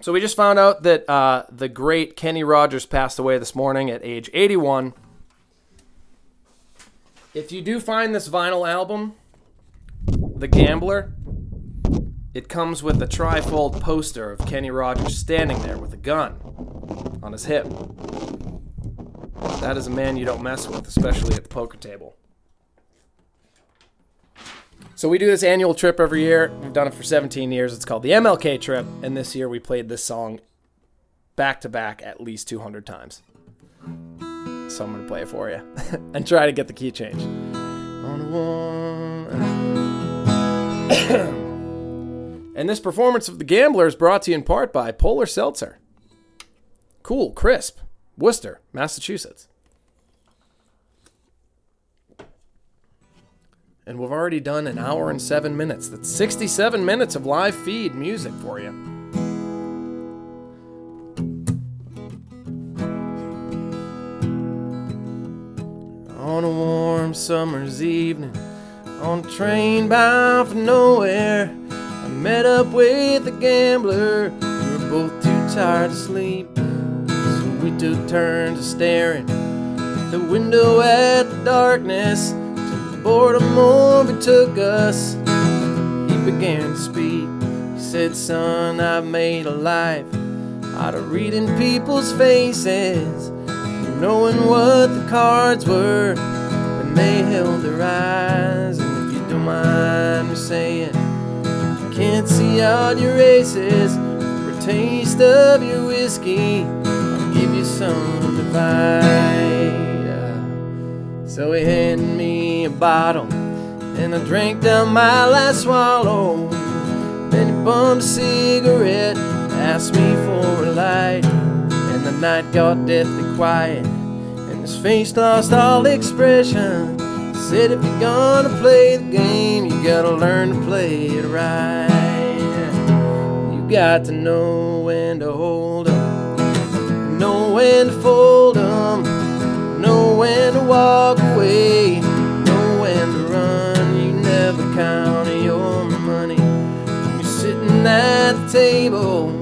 Speaker 1: so we just found out that uh, the great Kenny Rogers passed away this morning at age 81. If you do find this vinyl album, The Gambler, it comes with a trifold poster of Kenny Rogers standing there with a gun on his hip. That is a man you don't mess with, especially at the poker table. So we do this annual trip every year. We've done it for 17 years. It's called the MLK trip, and this year we played this song back to back at least 200 times. So I'm gonna play it for you and try to get the key change. And this performance of The Gambler is brought to you in part by Polar Seltzer. Cool, crisp, Worcester, Massachusetts. And we've already done an hour and seven minutes. That's 67 minutes of live feed music for you. On a warm summer's evening, on a train bound for nowhere, I met up with a gambler. We were both too tired to sleep, so we took turns of staring the window at the darkness till the boredom overtook us. He began to speak. He said, Son, I've made a life out of reading people's faces, knowing what the cards were. And they held their eyes. And if you don't mind me saying, can't see out your aces for a taste of your whiskey. I'll give you some to advice. So he handed me a bottle, and I drank down my last swallow. Then he bummed a cigarette, asked me for a light, and the night got deathly quiet, and his face lost all expression. Said if you're gonna play the game, you gotta learn to play it right. You got to know when to hold 'em, know when to fold fold 'em, know when to walk away, know when to run. You never count your money you're sitting at the table.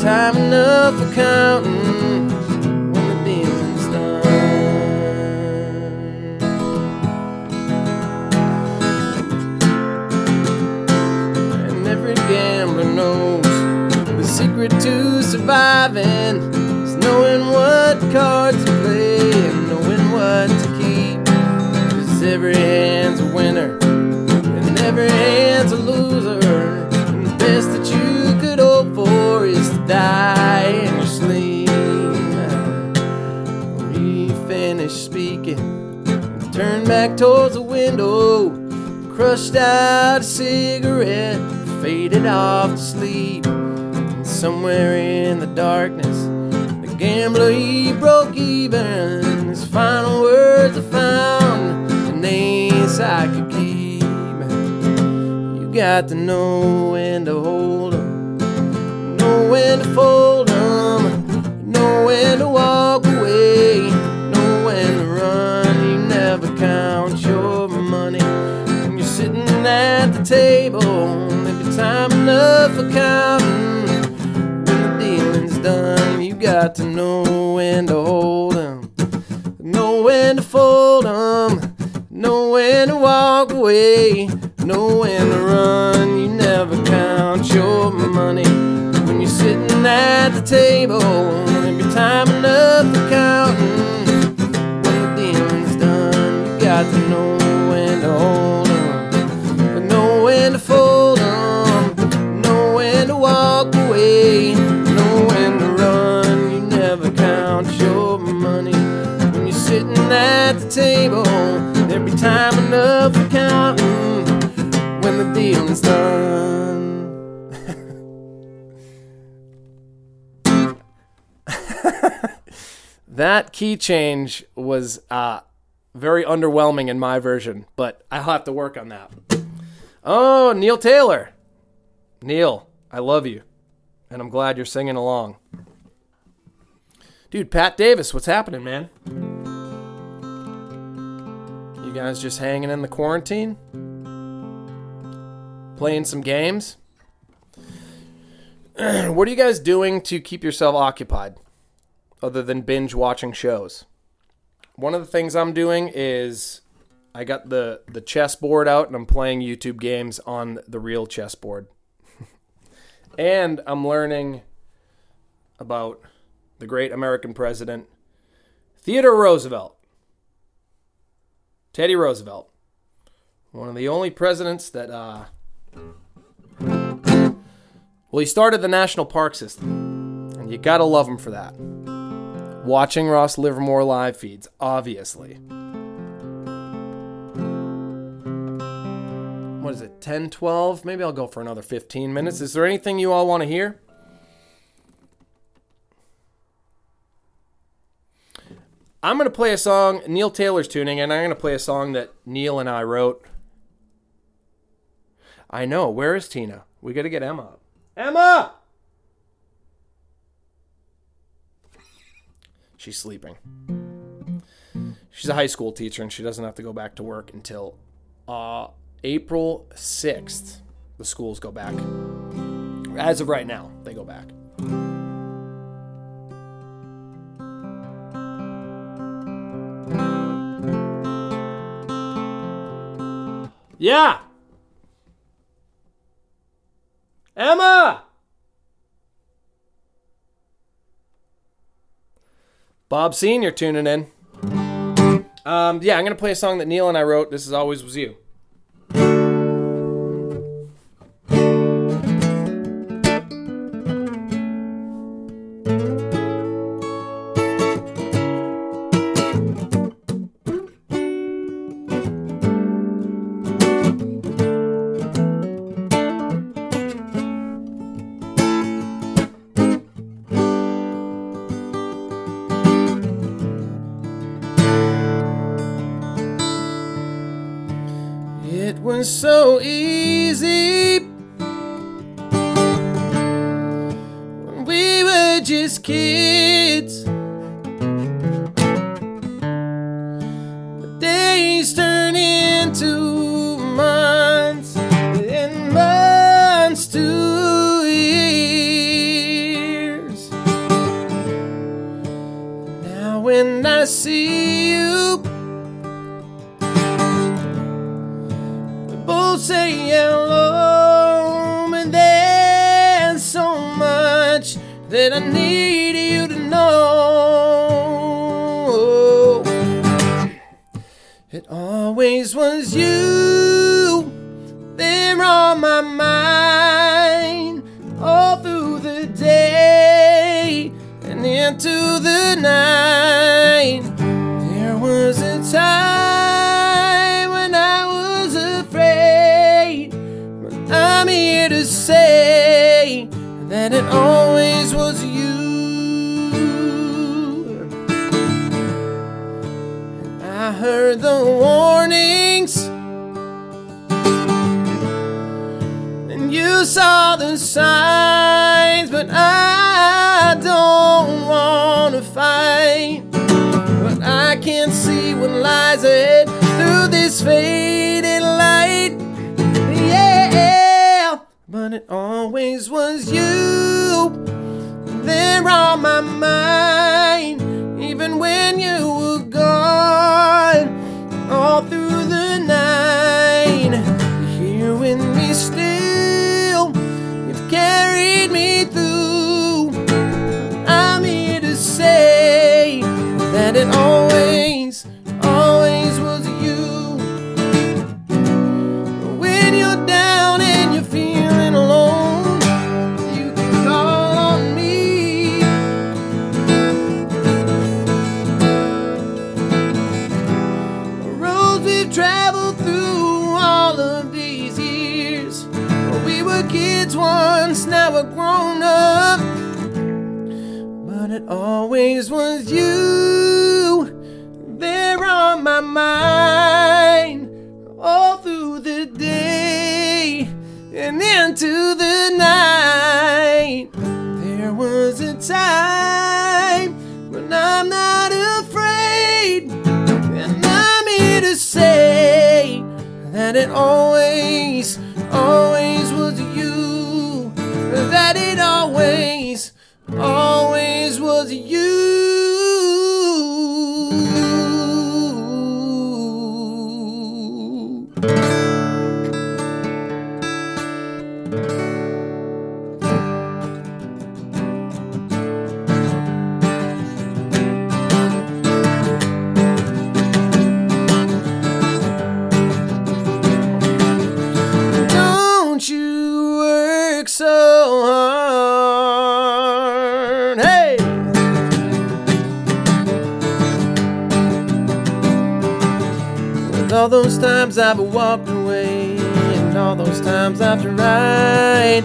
Speaker 1: Time enough for counting back towards the window, crushed out a cigarette, faded off to sleep. And somewhere in the darkness, the gambler he broke even. His final words I found an ace I could keep. You got to know when to hold 'em, know when to fold 'em, know when to walk table. Every time enough for counting. When the dealing's done, you got to know when to hold 'em, know when to fold 'em, know when to walk away, know when to run. You never count your money when you're sitting at the table. Every time enough for counting. When the dealing's done, you got to know know when to run. You never count your money when you're sitting at the table. Every time enough for counting when the dealing's done. that key change was uh, very underwhelming in my version, but I'll have to work on that. Oh, Neil Taylor. Neil, I love you, and I'm glad you're singing along. Dude, Pat Davis, what's happening, man? You guys just hanging in the quarantine? Playing some games? what are you guys doing to keep yourself occupied other than binge watching shows? One of the things I'm doing is I got the the chessboard out and I'm playing YouTube games on the real chessboard. And I'm learning about the great American president Theodore Roosevelt. Teddy Roosevelt. One of the only presidents that uh well, he started the national park system, and you gotta love him for that. Watching Ross Livermore live feeds, obviously. What is it, 10, 12? Maybe I'll go for another 15 minutes. Is there anything you all want to hear? I'm going to play a song, Neil Taylor's tuning, and I'm going to play a song that Neil and I wrote. I know. Where is Tina? We got to get Emma up. Emma! She's sleeping. She's a high school teacher and she doesn't have to go back to work until uh, April 6th. The schools go back. As of right now, they go back. Yeah! Emma! Bob Senior tuning in. Um, yeah, I'm gonna play a song that Neil and I wrote. This is always was you. But it always was you there on my mind, even when you were gone, all through the night. Here with me still, mind all through the day and into the night. There was a time when I'm not afraid, and I'm here to say that it always, I've walked away, and all those times I've tried,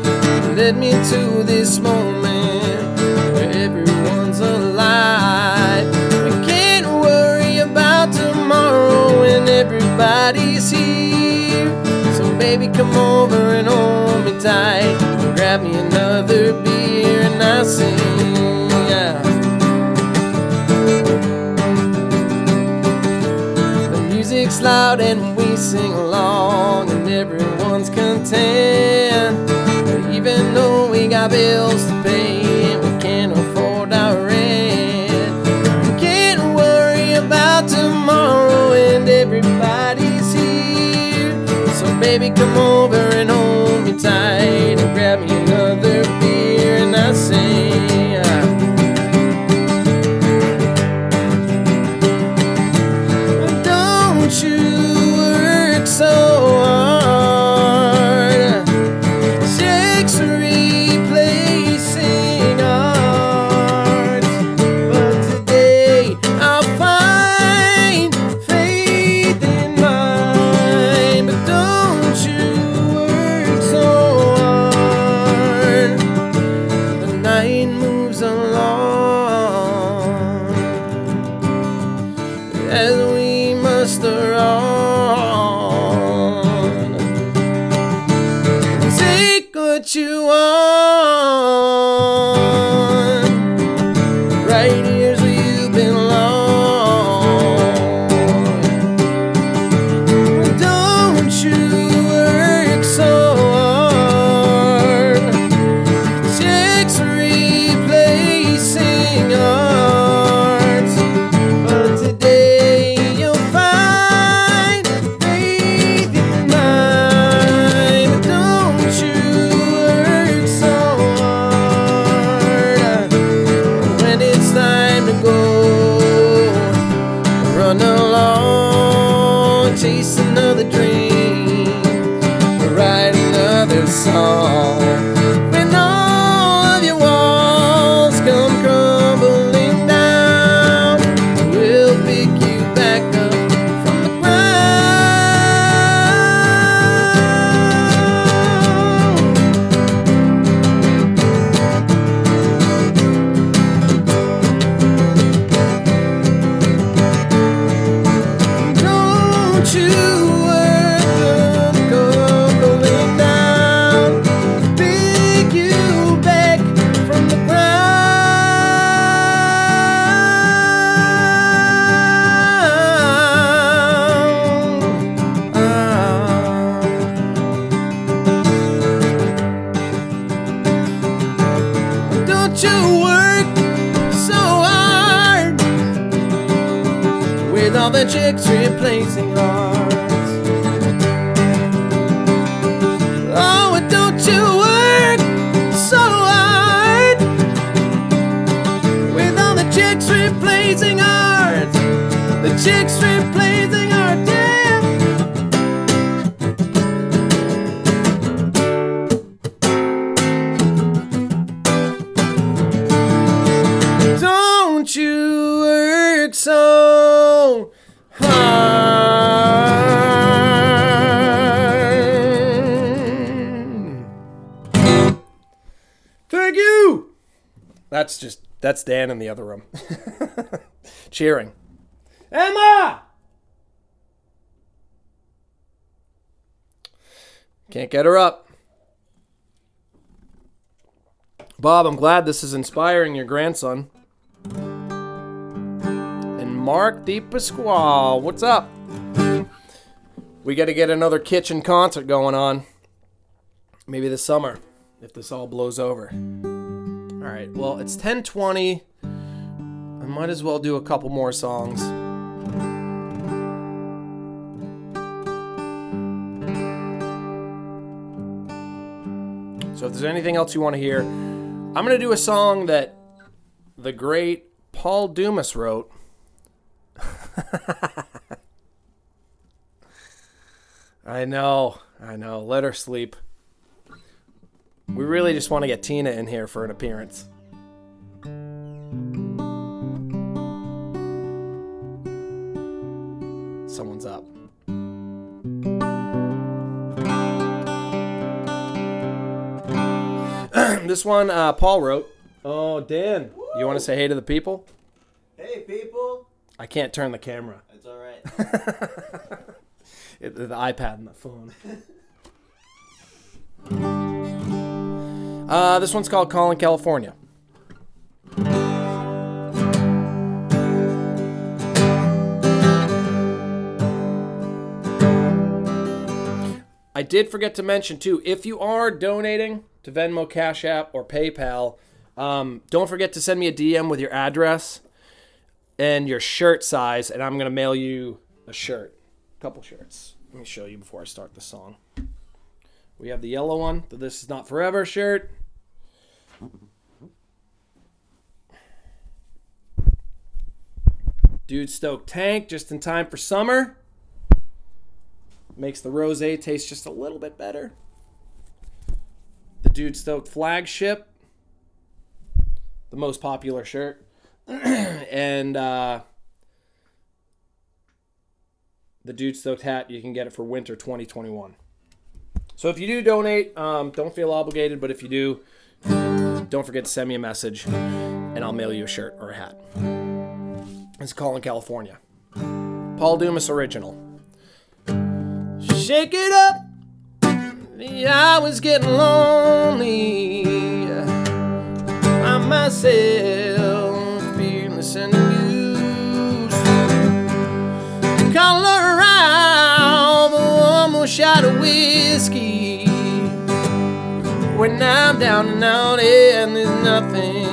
Speaker 1: led me to this moment where everyone's alive. I can't worry about tomorrow when everybody's here. So baby, come over and hold me tight. Grab me another beer and I sing. Music's loud and we sing along, and everyone's content. Even though we got bills to pay and we can't afford our rent, we can't worry about tomorrow, and everybody's here. So baby, come over and hold me tight and grab me another beer, and I say. Cheering. Emma! Can't get her up. Bob, I'm glad this is inspiring your grandson. And Mark DePasquale, what's up? We got to get another kitchen concert going on. Maybe this summer, if this all blows over. All right, well, it's 10:20. I might as well do a couple more songs. So if there's anything else you want to hear, I'm going to do a song that the great Paul Dumas wrote. I know, I know. Let her sleep. We really just want to get Tina in here for an appearance. Someone's up. this one uh, Paul wrote. Oh, Dan, you want to say hey to the people?
Speaker 3: Hey, people.
Speaker 1: I can't turn the camera.
Speaker 3: It's all right.
Speaker 1: It- the iPad and the phone. Uh, this one's called Calling California. I did forget to mention too, if you are donating to Venmo, Cash App, or PayPal, um, don't forget to send me a DM with your address and your shirt size, and I'm gonna mail you a shirt, a couple shirts. Let me show you before I start the song. We have the yellow one, the "This Is Not Forever" shirt. Dude Stoked Tank, just in time for summer. Makes the rosé taste just a little bit better. The Dude Stoked flagship, the most popular shirt, and uh, the Dude Stoked hat. You can get it for winter 2021. So if you do donate, um, don't feel obligated, but if you do, don't forget to send me a message, and I'll mail you a shirt or a hat. It's calling California. Paul Dumas original. Shake it up, I was getting lonely by myself, fearless and used. Color around one more shot of whiskey. When I'm down and out and there's nothing,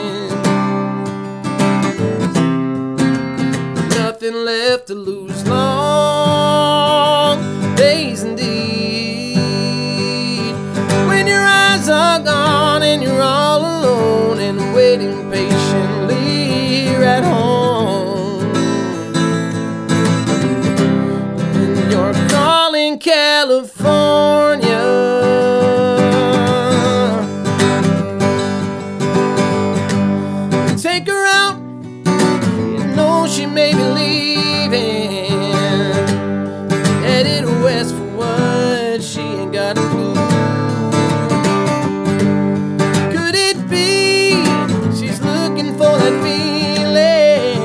Speaker 1: nothing left to lose. California. Take her out. You know she may be leaving. Headed west for what she ain't got a clue. Could it be she's looking for that feeling?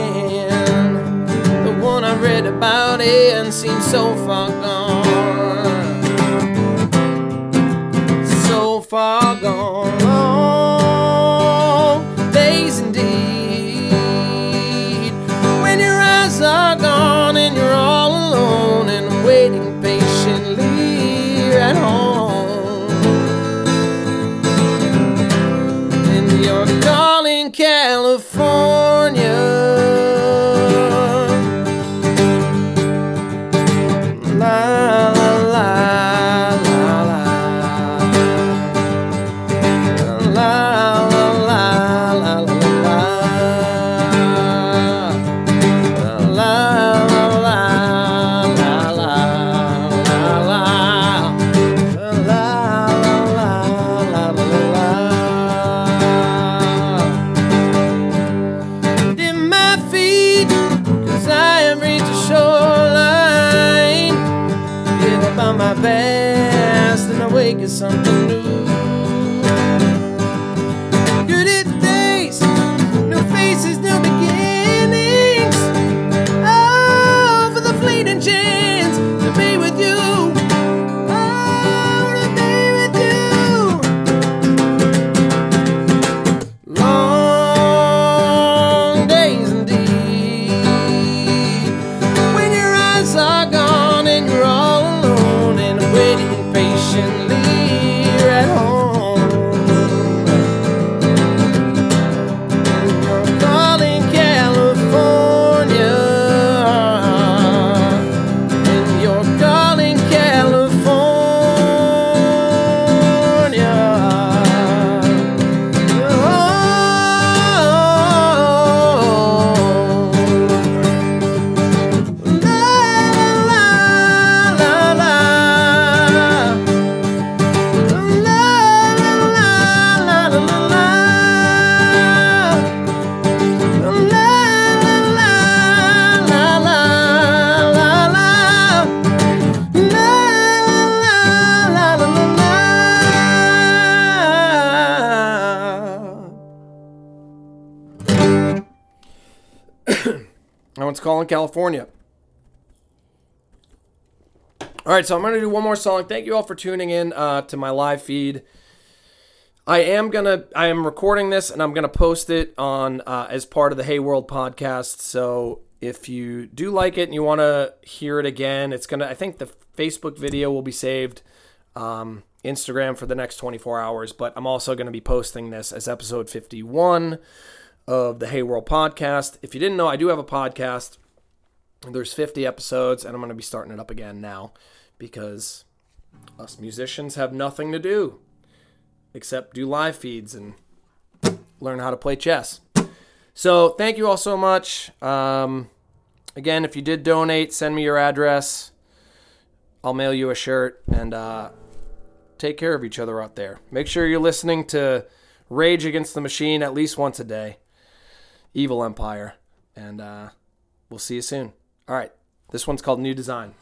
Speaker 1: The one I read about and seems so California. All right, so I'm going to do one more song. Thank you all for tuning in uh, to my live feed. I am gonna, I am recording this and I'm gonna post it on uh, as part of the Hey World podcast. So if you do like it and you want to hear it again, it's gonna. I think the Facebook video will be saved, um, Instagram for the next 24 hours. But I'm also gonna be posting this as episode 51 of the Hey World podcast. If you didn't know, I do have a podcast. There's 50 episodes, and I'm going to be starting it up again now because us musicians have nothing to do except do live feeds and learn how to play chess. So thank you all so much. Um, again, if you did donate, send me your address. I'll mail you a shirt and uh, take care of each other out there. Make sure you're listening to Rage Against the Machine at least once a day. Evil Empire. And uh, we'll see you soon. All right. This one's called New Design.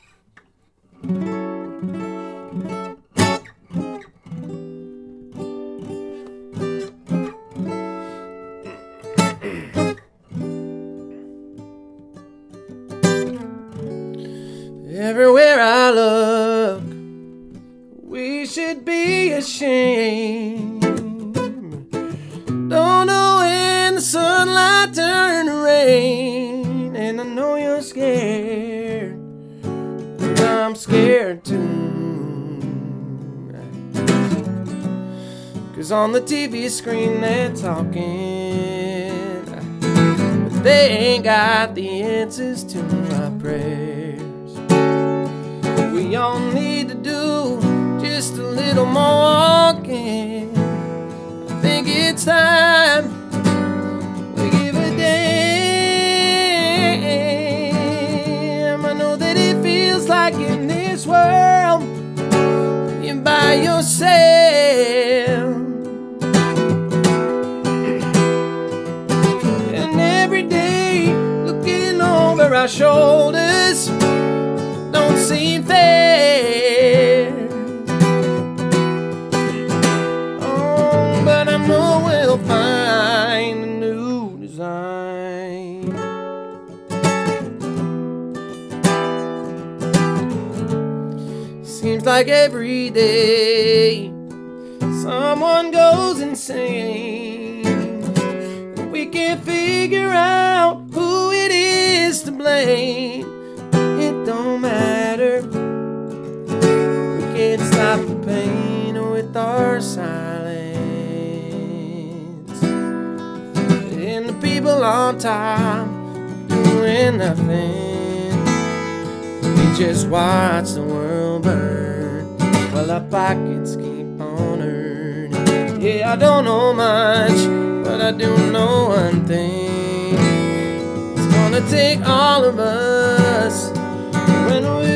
Speaker 1: Everywhere I look, we should be shame. Cause on the TV screen they're talking, but they ain't got the answers to my prayers. We all need to do just a little more walking. I think it's time we give a damn. I know that it feels like in this world you're by yourself. Our shoulders don't seem fair. Oh, but I know we'll find a new design. Seems like every day someone goes insane. We can't figure out who it is to blame. It don't matter. We can't stop the pain with our silence. And the people on top doing nothing. We just watch the world burn while our pockets keep on earning. Yeah, I don't know much, but I do know one thing. Gonna take all of us. When will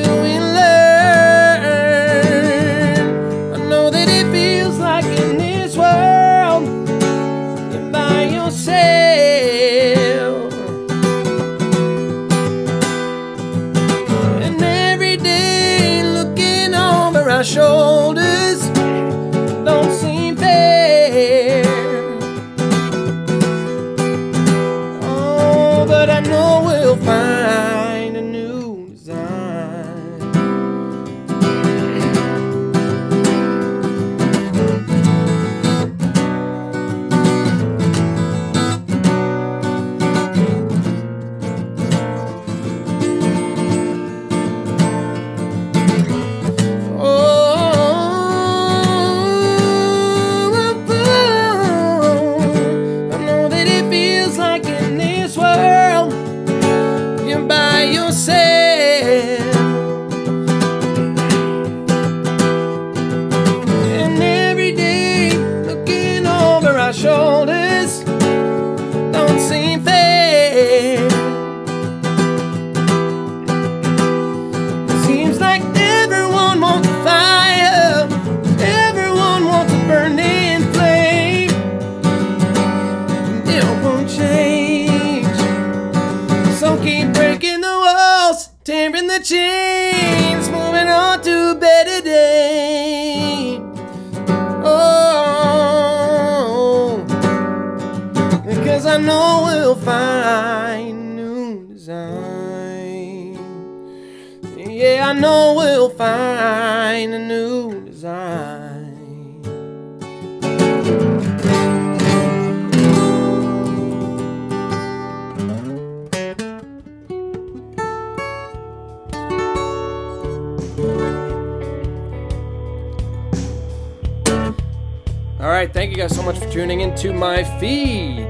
Speaker 1: into my feed.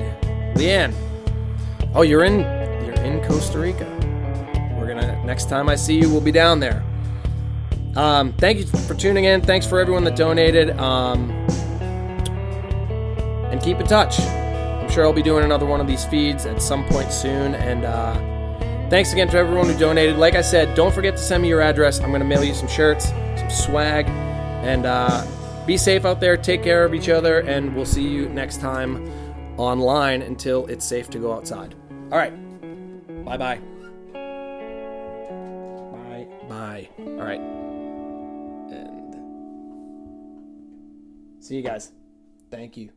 Speaker 1: Leanne, oh, you're in you're in Costa Rica. We're gonna next time I see you, we'll be down there. Um, thank you for tuning in. Thanks for everyone that donated. Um, and keep in touch. I'm sure I'll be doing another one of these feeds at some point soon. And uh, thanks again to everyone who donated. Like I said, don't forget to send me your address. I'm going to mail you some shirts, some swag, and uh, be safe out there. Take care of each other, and we'll see you next time online until it's safe to go outside. All right. Bye bye. Bye bye. All right. And see you guys. Thank you.